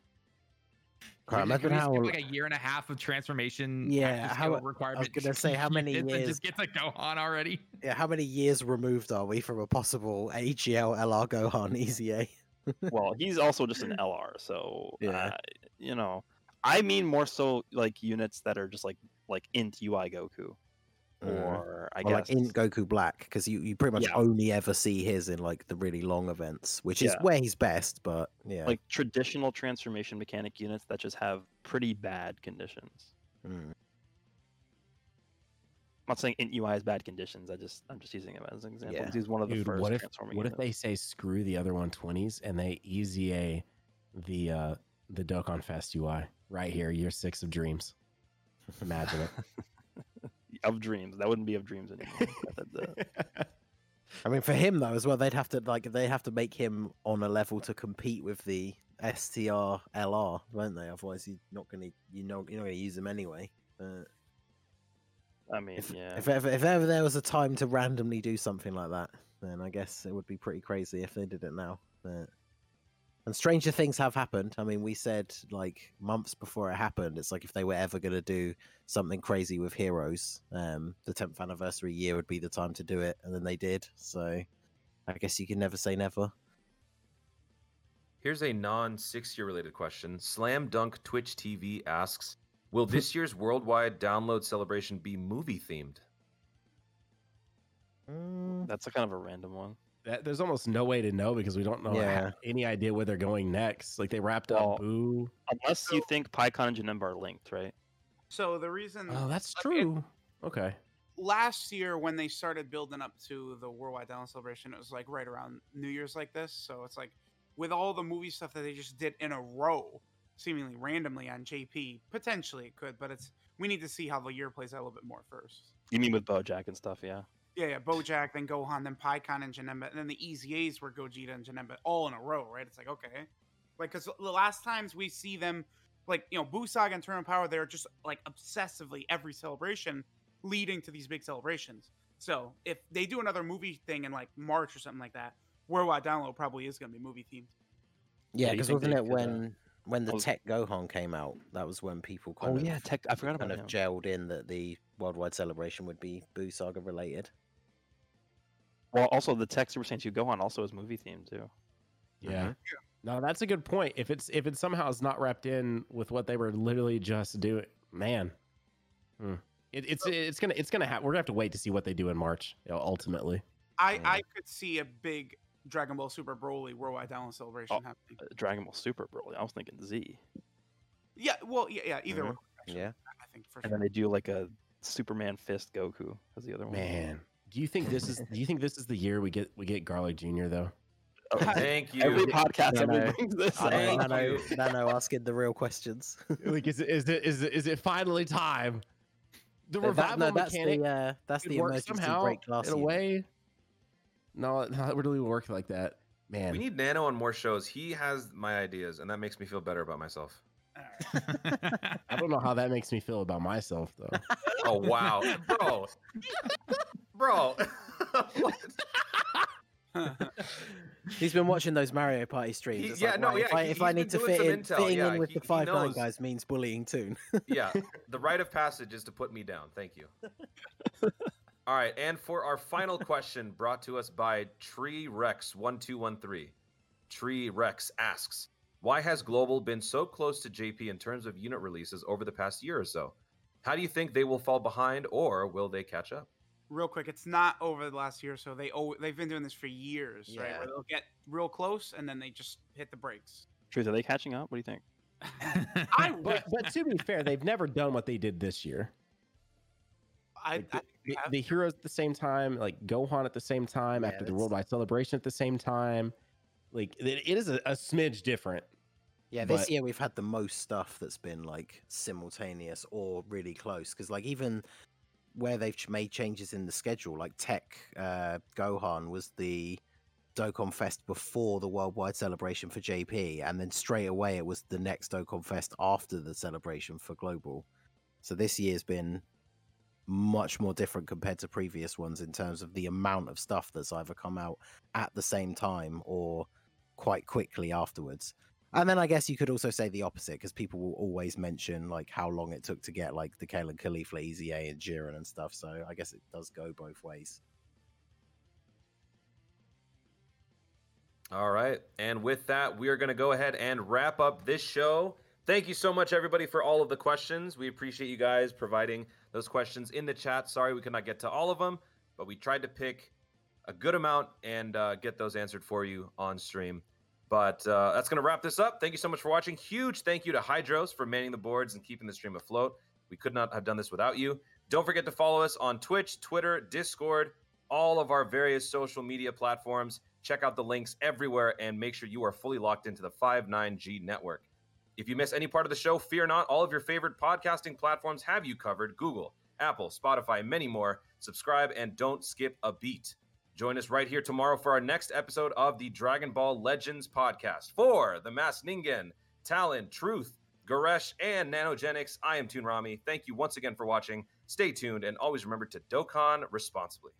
Can't imagine how. like a year and a half of transformation. Yeah, how- skill I was gonna <laughs> say, how many units and years- Just get to Gohan already. Yeah, how many years removed are we from a possible AGL LR Gohan EZA? <laughs> well, he's also just an LR, so Yeah. uh, you know. I mean more so like units that are just like like int UI Goku, or I or guess like in Goku Black, because you, you pretty much Yeah. only ever see his in like the really long events, which is Yeah. where he's best. But yeah, like traditional transformation mechanic units that just have pretty bad conditions. Mm. I'm not saying int UI has bad conditions. I just I'm just using him as an example. Yeah. He's one of the Dude, first what if transforming what if they say screw the other 120s and they EZA the uh the Dokkan Fest UI right here, year six of dreams. Imagine it. <laughs> of dreams. That wouldn't be of dreams anymore. <laughs> That- that- I mean, for him though, as well, they'd have to like they have to make him on a level to compete with the STR LR, won't they? Otherwise, you're not gonna you know you're not gonna use them anyway. But I mean, if, yeah. if ever if ever there was a time to randomly do something like that, then I guess it would be pretty crazy if they did it now. But And stranger things have happened. I mean, we said like months before it happened, it's like if they were ever going to do something crazy with heroes, um, the 10th anniversary year would be the time to do it, and then they did. So I guess you can never say never. Here's a non six year related question. Slam Dunk Twitch TV asks Will this <laughs> year's worldwide download celebration be movie themed? Mm, That's a kind of a random one. That, there's almost no way to know because we don't know Yeah. any idea where they're going next. Like they wrapped Well, up Buu. Unless you think Pikkon and Janemba are linked, right? So the reason Oh, that's like, it- true. Okay. last year when they started building up to the worldwide download celebration, it was like right around New Year's like this. So it's like with all the movie stuff that they just did in a row, seemingly randomly on JP, potentially it could, but it's we need to see how the year plays out a little bit more first. You mean with BoJack and stuff, yeah. Yeah, yeah, Bojack, then Gohan, then Pikkon and Janemba, and then the EZAs were Gogeta and Janemba all in a row, right? It's like okay, like because the last times we see them, like you know, Buu Saga and Turn of Power, they're just like obsessively every celebration leading to these big celebrations. So if they do another movie thing in like March or something like that, Worldwide Download probably is going to be movie themed. yeah, because think wasn't it could, uh, when when the oh- TEQ Gohan came out? That was when people kind Oh of yeah, TEQ. I forgot about kind him. of gelled in that the worldwide celebration would be Buu Saga related. Well, also the TEQ Super Saiyan 2 Gohan also is movie themed too. Yeah. No, that's a good point. If it's if it somehow is not wrapped in with what they were literally just doing, man, Hmm. it, it's it's gonna it's gonna happen. We're gonna have to wait to see what they do in March. You know, ultimately, I Yeah. I could see a big Dragon Ball Super Broly Worldwide Download celebration Oh. happening. Uh, Dragon Ball Super Broly. I was thinking Z, Yeah, well, yeah, yeah, either Mhm. way. actually, Yeah. I think for and sure. then they do like a Superman Fist Goku as the other one. man. Do you think this is do you think this is the year we get we get Garlic Jr. though? Oh, Thank you. Every podcast, No, everybody no. brings this. I up. know, Thank I know, you. I know, asking the real questions. <laughs> like, is it is it is it, is it finally time? The But that- revival no, that's mechanic the uh, that's the work emergency somehow break last in a year. way. No, it not really work like that, man. We need Nano on more shows. He has my ideas, and that makes me feel better about myself. I don't know how that makes me feel about myself though. <laughs> Oh wow, bro, <laughs> bro. <laughs> <laughs> He's been watching those Mario Party streams. It's yeah, like, no, right, yeah, If I, if I need to fit in, intel, fitting yeah, in with he- the five nine guys means bullying too. <laughs> yeah, the rite of passage is to put me down. Thank you. All right, and for our final question, brought to us by Tree Rex one two one three. Tree Rex asks, "Why has Global been so close to JP in terms of unit releases over the past year or so? How do you think they will fall behind, or will they catch up?" Real quick, it's not over the last year, so they oh they've been doing this for years, right? Where they'll get real close and then they just hit the brakes. Truth, are they catching up? What do you think? <laughs> I But but to be fair, they've never done what they did this year. I, Like, the, think they the- the heroes at the same time, like Gohan at the same time, Yeah, after the worldwide celebration at the same time. Like it, it is a, a smidge different. Yeah, this But- year we've had the most stuff that's been like simultaneous or really close. Because like even where they've made changes in the schedule, like TEQ uh, Gohan was the Dokkan Fest before the worldwide celebration for JP, and then straight away it was the next Dokkan Fest after the celebration for Global. So this year's been much more different compared to previous ones in terms of the amount of stuff that's either come out at the same time or quite quickly afterwards. And then I guess you could also say the opposite because people will always mention like how long it took to get like the Kale and Caulifla, Easy A, and Jiren and stuff. So I guess it does go both ways. All right. And with that, we are going to go ahead and wrap up this show. Thank you so much, everybody, for all of the questions. We appreciate you guys providing those questions in the chat. Sorry we could not get to all of them, but we tried to pick a good amount and uh, get those answered for you on stream. But uh, that's going to wrap this up. Thank you so much for watching. Huge thank you to Hydros for manning the boards and keeping the stream afloat. We could not have done this without you. Don't forget to follow us on Twitch, Twitter, Discord, all of our various social media platforms. Check out the links everywhere and make sure you are fully locked into the 59G network. If you miss any part of the show, fear not. All of your favorite podcasting platforms have you covered Google, Apple, Spotify, many more. Subscribe and don't skip a beat. Join us right here tomorrow for our next episode of the Dragon Ball Legends podcast. For the Mass Ningen, Talon, Truth, Goresh, and Nanogenics, I am Toon Rami. Thank you once again for watching. Stay tuned and always remember to Dokkan responsibly.